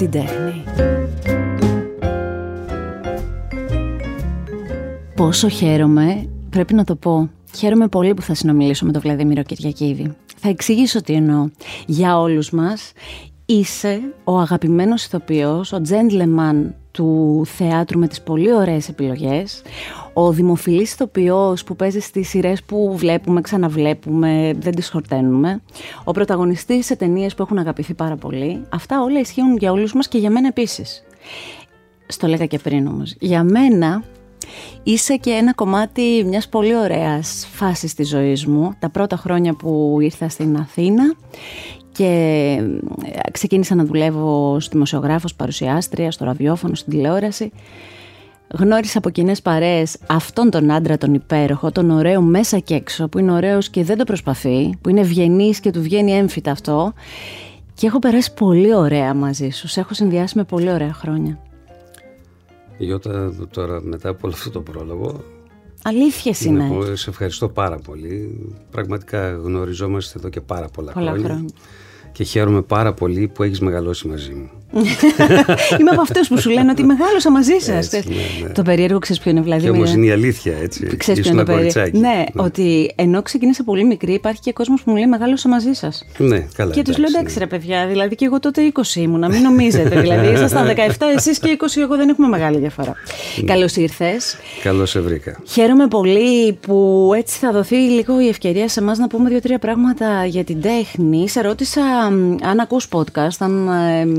την τέχνη. Πόσο χαίρομαι, πρέπει να το πω. Χαίρομαι πολύ που θα συνομιλήσω με τον Βλαδίμηρο Κυριακίδη. Θα εξηγήσω τι εννοώ. Για όλους μας είσαι ο αγαπημένος ηθοποιός, ο gentleman του θεάτρου με τις πολύ ωραίες επιλογές, ο δημοφιλής ηθοποιός που παίζει στις σειρές που βλέπουμε, ξαναβλέπουμε, δεν τις χορταίνουμε, ο πρωταγωνιστής σε ταινίες που έχουν αγαπηθεί πάρα πολύ. Αυτά όλα ισχύουν για όλους μας και για μένα επίσης. Στο λέγα και πριν όμως. Για μένα είσαι και ένα κομμάτι μιας πολύ ωραίας φάσης της ζωής μου. Τα πρώτα χρόνια που ήρθα στην Αθήνα και ε, ξεκίνησα να δουλεύω ως δημοσιογράφος, παρουσιάστρια, στο ραδιόφωνο, στην τηλεόραση. Γνώρισα από κοινές παρέες αυτόν τον άντρα τον υπέροχο, τον ωραίο μέσα και έξω, που είναι ωραίος και δεν το προσπαθεί, που είναι ευγενής και του βγαίνει έμφυτα αυτό. Και έχω περάσει πολύ ωραία μαζί σου. Σε έχω συνδυάσει με πολύ ωραία χρόνια. Γιώτα, τώρα μετά από όλο αυτό το πρόλογο. Αλήθεια είναι. σε ευχαριστώ πάρα πολύ. Πραγματικά γνωριζόμαστε εδώ και πάρα πολλά, πολλά χρόνια και χαίρομαι πάρα πολύ που έχεις μεγαλώσει μαζί μου. Είμαι από αυτούς που σου λένε ότι μεγάλωσα μαζί σα. Ναι, ναι. Το περίεργο ξέρεις ποιο είναι, δηλαδή. Και όμως είναι η αλήθεια, έτσι. Ξέρεις ποιο είναι το περίεργο. Ναι, ναι, ότι ενώ ξεκίνησα πολύ μικρή, υπάρχει και κόσμος που μου λέει μεγάλωσα μαζί σας. Ναι, καλά. Και τους λέω εντάξει, ρε παιδιά, δηλαδή και εγώ τότε 20 ήμουνα, μην νομίζετε. δηλαδή ήσασταν 17 εσείς και 20 εγώ δεν έχουμε μεγάλη διαφορά. Καλώς ήρθες. Καλώς σε βρήκα. Χαίρομαι πολύ που έτσι θα δοθεί λίγο η ευκαιρία σε εμάς να πούμε δύο-τρία πράγματα για την τέχνη. Σε ρώτησα αν ακούς podcast, αν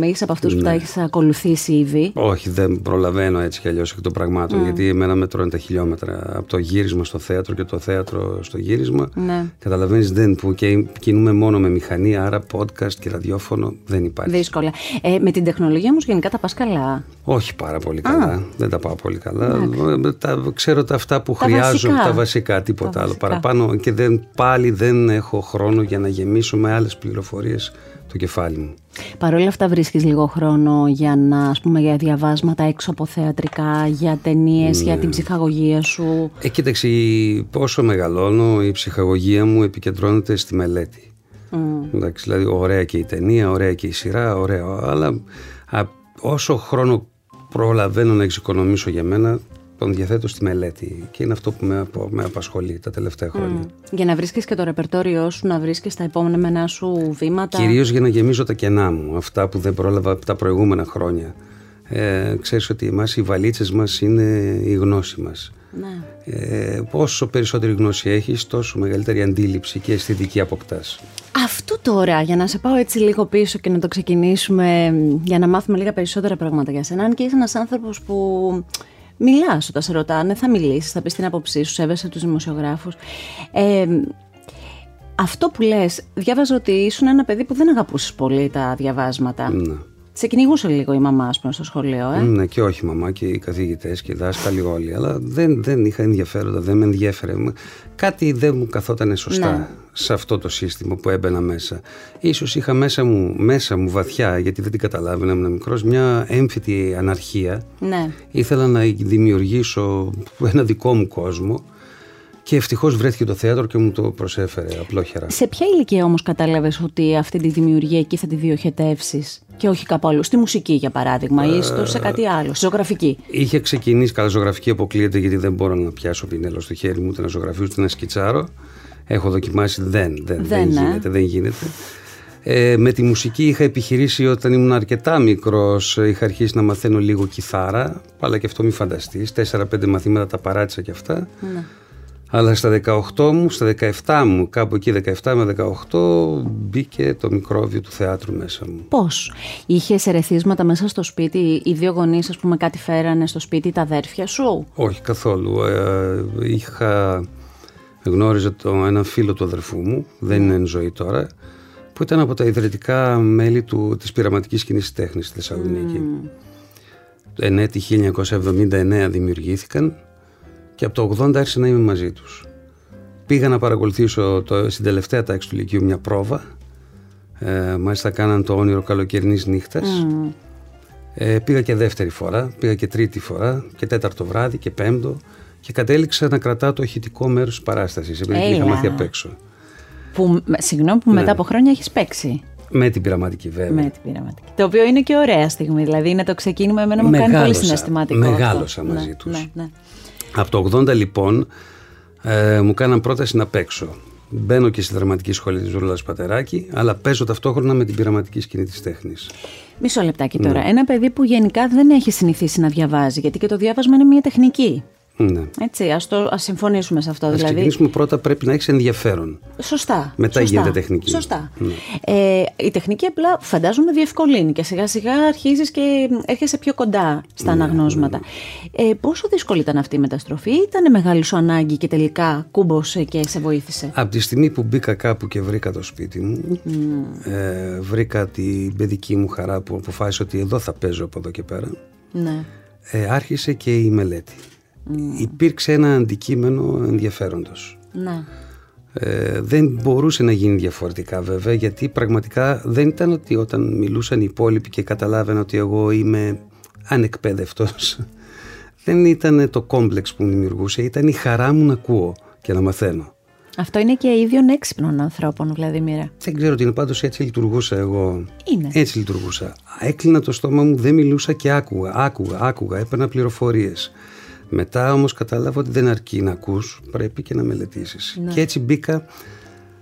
ε, είσαι από αυτούς που τα ναι. έχεις ακολουθήσει ήδη. Όχι, δεν προλαβαίνω έτσι κι αλλιώς εκ των πραγμάτων. Γιατί εμένα με τρώνε τα χιλιόμετρα από το γύρισμα στο θέατρο και το θέατρο στο γύρισμα. Ναι. Καταλαβαίνεις, δεν που και κινούμε μόνο με μηχανή, άρα podcast και ραδιόφωνο δεν υπάρχει. Δύσκολα. Ε, με την τεχνολογία όμως γενικά τα πας καλά; Όχι πάρα πολύ καλά. Δεν τα πάω πολύ καλά. Ε, τα, ξέρω τα αυτά που τα χρειάζομαι, βασικά. τα βασικά, τίποτα τα άλλο παραπάνω. Και δεν, πάλι δεν έχω χρόνο για να γεμίσω με άλλες πληροφορίες το κεφάλι μου. Παρ' όλα αυτά βρίσκεις λίγο χρόνο για να, ας πούμε, για διαβάσματα έξω από θεατρικά, για ταινίες, για την ναι. ψυχαγωγία σου; Ε, κοίταξε, πόσο μεγαλώνω, η ψυχαγωγία μου επικεντρώνεται στη μελέτη. Mm. Εντάξει, δηλαδή, ωραία και η ταινία, ωραία και η σειρά, ωραία, αλλά όσο χρόνο προλαβαίνω να εξοικονομήσω για μένα, τον διαθέτω στη μελέτη και είναι αυτό που με, με απασχολεί τα τελευταία χρόνια. Για να βρίσκεις και το ρεπερτόριό σου, να βρίσκεις τα επόμενα σου βήματα. Κυρίως για να γεμίζω τα κενά μου, αυτά που δεν πρόλαβα τα προηγούμενα χρόνια. Ε, ξέρεις ότι εμάς οι βαλίτσες μας είναι η γνώση μας. Ναι. Ε, όσο περισσότερη γνώση έχεις, τόσο μεγαλύτερη αντίληψη και αισθητική αποκτάς. Αυτό τώρα, για να σε πάω έτσι λίγο πίσω και να το ξεκινήσουμε, για να μάθουμε λίγα περισσότερα πράγματα για σένα. Αν και είσαι ένας άνθρωπος που μιλάς όταν σε ρωτάνε, θα μιλήσεις, θα πεις την άποψή σου, σέβεσαι τους δημοσιογράφους. Ε, αυτό που λες, διάβαζα ότι ήσουν ένα παιδί που δεν αγαπούσες πολύ τα διαβάσματα. Ναι. Σε κυνηγούσε λίγο η μαμά, ας πούμε, στο σχολείο, ε; Ναι, και όχι η μαμά και οι καθηγητές και οι δάσκαλοι όλοι. Αλλά δεν, δεν είχα ενδιαφέροντα, δεν με ενδιαφέρε. Κάτι δεν μου καθόταν σωστά ναι. σε αυτό το σύστημα που έμπαινα μέσα. Ίσως είχα μέσα μου, μέσα μου βαθιά, γιατί δεν την καταλάβαινα, ήμουν μικρός, μια έμφυτη αναρχία. Ναι. Ήθελα να δημιουργήσω ένα δικό μου κόσμο και ευτυχώς βρέθηκε το θέατρο και μου το προσέφερε απλόχερα. Σε ποια ηλικία όμως κατάλαβες ότι αυτή τη δημιουργία εκεί θα τη διοχετεύσεις και όχι κάπου αλλού, στη μουσική για παράδειγμα, ή στο, σε κάτι άλλο, στη ζωγραφική; Είχε ξεκινήσει, καλά, ζωγραφική αποκλείεται γιατί δεν μπορώ να πιάσω πινέλο στο χέρι μου, ούτε να ζωγραφίσω, ούτε να σκιτσάρω. Έχω δοκιμάσει, δεν, δεν, δεν, δεν ε; γίνεται, δεν γίνεται. Ε, με τη μουσική είχα επιχειρήσει όταν ήμουν αρκετά μικρός, είχα αρχίσει να μαθαίνω λίγο κιθάρα, αλλά και αυτό μη φανταστείς, 4-5 μαθήματα τα παράτησα και αυτά. Ναι. Αλλά στα 18 μου, στα 17 μου, κάπου εκεί 17 με 18, μπήκε το μικρόβιο του θεάτρου μέσα μου. Πώς; Είχες ερεθίσματα μέσα στο σπίτι, οι δύο γονείς ας πούμε κάτι φέρανε στο σπίτι, τα αδέρφια σου; Όχι καθόλου. Ε, είχα, γνώριζα το, έναν φίλο του αδερφού μου, δεν είναι εν ζωή τώρα, που ήταν από τα ιδρυτικά μέλη του, της πειραματικής κοινής τέχνης στη Θεσσαλονίκη. Mm. Εν έτη 1979 δημιουργήθηκαν και από το 80 άρχισα να είμαι μαζί τους. Πήγα να παρακολουθήσω το, στην τελευταία τάξη του Λυκείου μια πρόβα. Ε, μάλιστα κάναν το όνειρο καλοκαιρινής νύχτας. Ε, πήγα και δεύτερη φορά, πήγα και τρίτη φορά και τέταρτο βράδυ και πέμπτο και κατέληξα να κρατάω το ηχητικό μέρος της παράστασης επειδή είχα μάθει απ' έξω. Που, συγγνώμη που μετά ναι. από χρόνια έχεις παίξει. Με την πειραματική βέβαια. Με την πειραματική. Το οποίο είναι και ωραία στιγμή. Δηλαδή είναι το ξεκίνημα, εμένα μου κάνει πολύ συναισθηματικό. Μεγάλωσα αυτό. μαζί ναι, τους. Ναι, ναι. Από το 80 λοιπόν ε, μου κάναν πρόταση να παίξω. Μπαίνω και στη δραματική σχολή της Ζούλας Πατεράκη, αλλά παίζω ταυτόχρονα με την πειραματική σκηνή της τέχνης. Μισό λεπτάκι τώρα. Ένα παιδί που γενικά δεν έχει συνηθίσει να διαβάζει, γιατί και το διάβασμα είναι μια τεχνική. Ναι. Έτσι, ας, το, ας συμφωνήσουμε σε αυτό. Ας δηλαδή, ξεκινήσουμε πρώτα πρέπει να έχεις ενδιαφέρον. Σωστά. Μετά σωστά, γίνεται τεχνική. Σωστά. Ναι. Ε, η τεχνική απλά φαντάζομαι διευκολύνει και σιγά σιγά αρχίζεις και έρχεσαι πιο κοντά στα Ναι, αναγνώσματα. Ε, πόσο δύσκολη ήταν αυτή η μεταστροφή, ήταν μεγάλη σου ανάγκη και τελικά κούμπωσε και σε βοήθησε; Από τη στιγμή που μπήκα κάπου και βρήκα το σπίτι μου, ε, βρήκα την παιδική μου χαρά που αποφάσισα ότι εδώ θα παίζω από εδώ και πέρα, Ναι. ε, άρχισε και η μελέτη. Υπήρξε ένα αντικείμενο ενδιαφέροντος. Ναι. Ε, δεν μπορούσε να γίνει διαφορετικά βέβαια γιατί πραγματικά δεν ήταν ότι όταν μιλούσαν οι υπόλοιποι και καταλάβαινα ότι εγώ είμαι ανεκπαίδευτος δεν ήταν το κόμπλεξ που μου δημιουργούσε ήταν η χαρά μου να ακούω και να μαθαίνω Αυτό είναι και ίδιων έξυπνων ανθρώπων, Βλαδιμίρα. δεν ξέρω τι είναι πάντως έτσι λειτουργούσα εγώ Είναι. έτσι λειτουργούσα έκλεινα το στόμα μου δεν μιλούσα και άκουγα άκουγα, άκουγα έπαιρνα πληροφορίες μετά όμως κατάλαβα ότι δεν αρκεί να ακούς πρέπει και να μελετήσεις Ναι. και έτσι μπήκα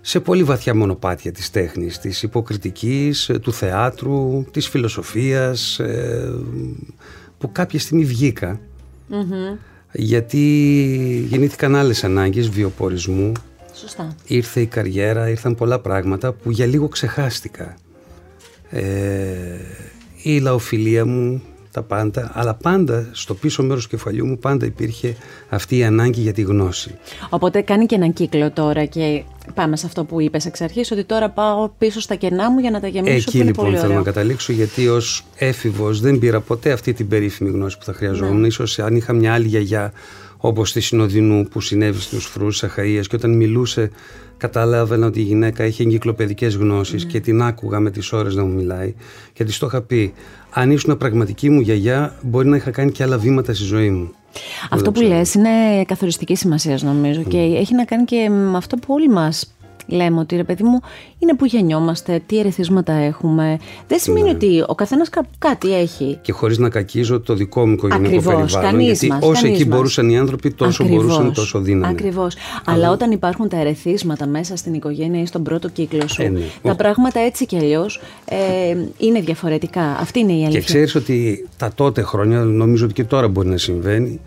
σε πολύ βαθιά μονοπάτια της τέχνης, της υποκριτικής, ε, του θεάτρου, της φιλοσοφίας, ε, που κάποια στιγμή βγήκα, γιατί γεννήθηκαν άλλες ανάγκες βιοπορισμού, Σωστά. ήρθε η καριέρα, ήρθαν πολλά πράγματα που για λίγο ξεχάστηκα. Ε, η λαοφιλία μου, τα πάντα, αλλά πάντα στο πίσω μέρος του κεφαλιού μου πάντα υπήρχε αυτή η ανάγκη για τη γνώση. Οπότε κάνει και έναν κύκλο τώρα και πάμε σε αυτό που είπες εξ αρχής, ότι τώρα πάω πίσω στα κενά μου για να τα γεμίσω Εκεί που είναι λοιπόν πολύ θέλω ωραίο. να καταλήξω γιατί ως έφηβος δεν πήρα ποτέ αυτή την περίφημη γνώση που θα χρειαζόμουν. Ναι. Ίσως αν είχα μια άλλη γιαγιά όπως τη Συνοδεινού που συνέβη στους φρούς της Αχαΐας και όταν μιλούσε κατάλαβαινα ότι η γυναίκα είχε εγκυκλοπαιδικές γνώσεις Ναι. και την άκουγα με τις ώρες να μου μιλάει και της το είχα πει αν ήσουν πραγματική μου γιαγιά μπορεί να είχα κάνει και άλλα βήματα στη ζωή μου. Αυτό που λες είναι καθοριστική σημασίας νομίζω και έχει να κάνει και με αυτό που όλοι μας λέμε ότι ρε παιδί μου είναι που γεννιόμαστε, τι ερεθίσματα έχουμε. Δεν σημαίνει Ναι. ότι ο καθένας κά- κάτι έχει. Και χωρίς να κακίζω το δικό μου οικογενειακό Ακριβώς, περιβάλλον. κανείς γιατί μας, όσο κανείς εκεί μας. μπορούσαν οι άνθρωποι τόσο Ακριβώς, μπορούσαν τόσο δύναμη. Ακριβώς. Αλλά όταν υπάρχουν τα ερεθίσματα μέσα στην οικογένεια ή στον πρώτο κύκλο σου, Ε, ναι. τα Ο- πράγματα έτσι κι αλλιώς ε, είναι διαφορετικά. Αυτή είναι η αλήθεια. Και ξέρεις ότι τα τότε χρόνια, νομίζω ότι και τώρα μπορεί να συμβαίνει,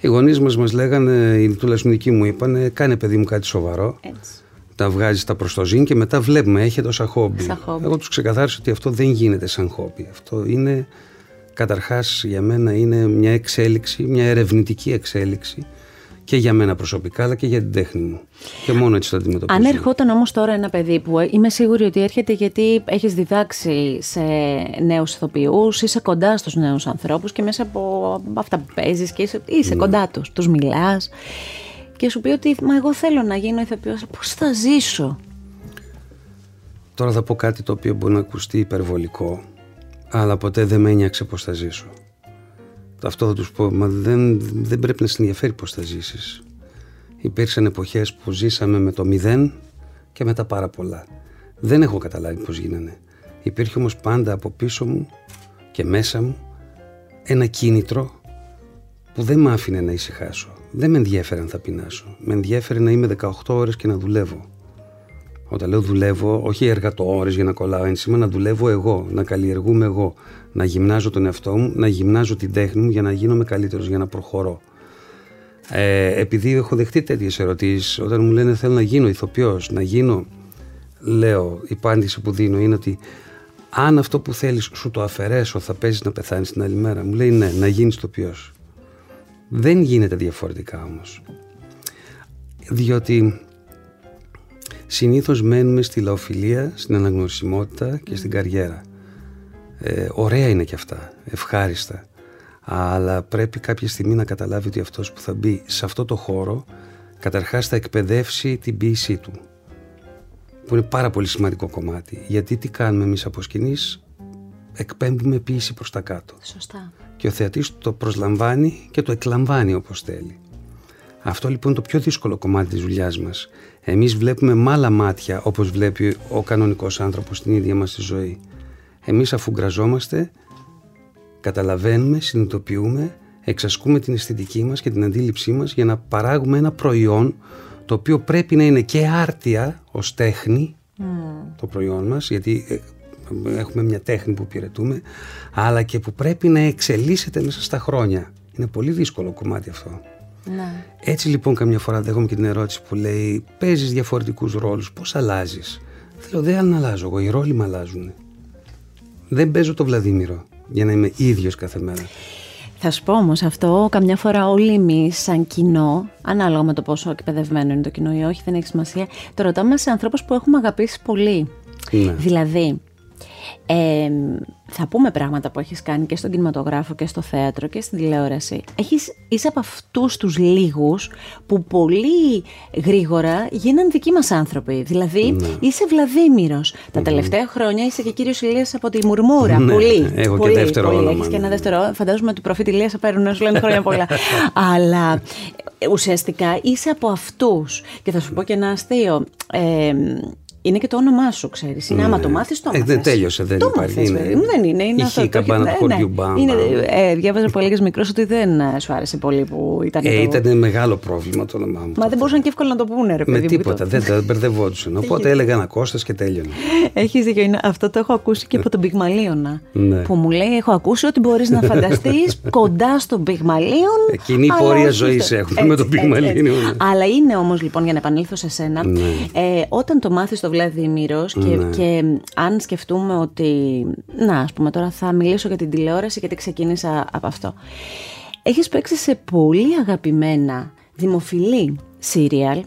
οι γονείς μας μας λέγανε, ή τουλάχιστον οι δικοί μου είπανε, κάνε παιδί μου κάτι σοβαρό, Έτσι. Τα βγάζεις τα προστοζήν και μετά βλέπουμε, έχετε όσα χόμπι. Σαν χόμπι. Εγώ τους ξεκαθάρισα ότι αυτό δεν γίνεται σαν χόμπι. Αυτό είναι, καταρχάς για μένα είναι μια εξέλιξη, μια ερευνητική εξέλιξη και για μένα προσωπικά αλλά και για την τέχνη μου. Και μόνο έτσι το αντιμετωπίζω. Αν ερχόταν όμως τώρα ένα παιδί που ε, είμαι σίγουρη ότι έρχεται γιατί έχεις διδάξει σε νέους ηθοποιούς, είσαι κοντά στους νέους ανθρώπους και μέσα από αυτά που παίζεις και είσαι, είσαι Ναι. κοντά τους, τους μιλάς και σου πει ότι μα εγώ θέλω να γίνω ηθοποιός, πώς θα ζήσω; Τώρα θα πω κάτι το οποίο μπορεί να ακουστεί υπερβολικό, αλλά ποτέ δεν με ένιωξε πώς θα ζήσω. Αυτό θα τους πω, μα δεν, δεν πρέπει να σε ενδιαφέρει πώς θα ζήσεις. Υπήρξαν εποχές που ζήσαμε με το μηδέν και με τα πάρα πολλά. Δεν έχω καταλάβει πώς γίνανε. Υπήρχε όμως πάντα από πίσω μου και μέσα μου ένα κίνητρο που δεν με άφηνε να ησυχάσω. Δεν με ενδιέφερε αν θα πεινάσω. Με ενδιέφερε να είμαι 18 ώρες και να δουλεύω. Όταν λέω δουλεύω, όχι εργατοώρε για να κολλάω ένσημα, να δουλεύω εγώ, να καλλιεργούμε εγώ, να γυμνάζω τον εαυτό μου, να γυμνάζω την τέχνη μου για να γίνομαι καλύτερος, για να προχωρώ. Ε, επειδή έχω δεχτεί τέτοιες ερωτήσεις, όταν μου λένε θέλω να γίνω ηθοποιός, να γίνω, λέω, η απάντηση που δίνω είναι ότι αν αυτό που θέλεις σου το αφαιρέσω, θα παίζεις να πεθάνεις την άλλη μέρα. Μου λέει ναι, να γίνεις ηθοποιός. Δεν γίνεται διαφορετικά όμως. Διότι συνήθως μένουμε στη λαοφιλία, στην αναγνωρισιμότητα και στην καριέρα. Ε, ωραία είναι και αυτά, ευχάριστα. Αλλά πρέπει κάποια στιγμή να καταλάβει ότι αυτός που θα μπει σε αυτό το χώρο καταρχάς θα εκπαιδεύσει την ποίησή του. Που είναι πάρα πολύ σημαντικό κομμάτι. Γιατί τι κάνουμε εμείς από σκηνής, εκπέμπουμε ποίηση προς τα κάτω Σωστά. Και ο θεατής το προσλαμβάνει και το εκλαμβάνει όπως θέλει. Αυτό λοιπόν είναι το πιο δύσκολο κομμάτι της δουλειάς μας. Εμείς βλέπουμε με άλλα μάτια όπως βλέπει ο κανονικός άνθρωπος στην ίδια μας τη ζωή. Εμείς αφού γκραζόμαστε, καταλαβαίνουμε, συνειδητοποιούμε, εξασκούμε την αισθητική μας και την αντίληψή μας για να παράγουμε ένα προϊόν το οποίο πρέπει να είναι και άρτια ως τέχνη το προϊόν μας γιατί ε, έχουμε μια τέχνη που υπηρετούμε αλλά και που πρέπει να εξελίσσεται μέσα στα χρόνια. Είναι πολύ δύσκολο κομμάτι αυτό. Ναι. Έτσι λοιπόν καμιά φορά δέχομαι και την ερώτηση που λέει παίζεις διαφορετικούς ρόλους, πώς αλλάζεις; Θέλω δεν αλλάζω εγώ, οι ρόλοι με αλλάζουν. Δεν παίζω το Βλαδίμηρο για να είμαι ίδιος κάθε μέρα. Θα σου πω όμως αυτό, καμιά φορά όλοι εμείς σαν κοινό, ανάλογα με το πόσο εκπαιδευμένο είναι το κοινό ή όχι, δεν έχει σημασία, το ρωτάμε σε ανθρώπους που έχουμε αγαπήσει πολύ. Ναι. Δηλαδή, ε, θα πούμε πράγματα που έχεις κάνει και στον κινηματογράφο και στο θέατρο και στην τηλεόραση. Έχεις, είσαι από αυτούς τους λίγους που πολύ γρήγορα γίναν δικοί μας άνθρωποι. Δηλαδή ναι. είσαι Βλαδίμηρος. Τα τελευταία χρόνια είσαι και κύριος Ηλίας από τη Μουρμούρα. Ναι, πολύ. Έχω πολύ, και δεύτερο πολύ. όνομα. Έχεις και ένα ναι. δεύτερο. Φαντάζομαι ότι προφήτη Ηλίας θα παίρνουν να σου λένε χρόνια πολλά. Αλλά ε, ουσιαστικά είσαι από αυτούς. Και θα σου πω και ένα αστείο. Ε, είναι και το όνομά σου, ξέρεις. Είναι άμα το μάθεις, το μάθει. Ε, δεν τέλειωσε, δεν το υπάρχει. Μάθες, είναι... Δεν είναι. είναι αυτό, η καμπάνα του χωριού μπαμ. Είναι, ε, διάβαζα που έλεγες μικρός ότι δεν ε, σου άρεσε πολύ που ήταν. Ε, το... Ήταν μεγάλο πρόβλημα το όνομά μου. Μα δεν μπορούσαν και εύκολα να το πούνε, ρε παιδί. Με τίποτα, δεν τα μπερδευόντουσαν. Οπότε έλεγα ένα Κώστα και τέλειωνε. Έχεις δίκιο. Αυτό το έχω ακούσει και από τον Πιγμαλίωνα. Ναι. Που μου λέει: Έχω ακούσει ότι μπορείς να φανταστείς κοντά στον Πιγμαλίον. Κοινή πορεία ζωής έχουμε με τον Πιγμαλίον. Αλλά είναι όμως λοιπόν για να επανέλθω σε σένα, Ναι. όταν το μάθεις το Βλαδίμηρο και, Ναι. και αν σκεφτούμε ότι. Να, ας πούμε τώρα θα μιλήσω για την τηλεόραση γιατί ξεκίνησα από αυτό. Έχεις παίξει σε πολύ αγαπημένα δημοφιλή σύριαλ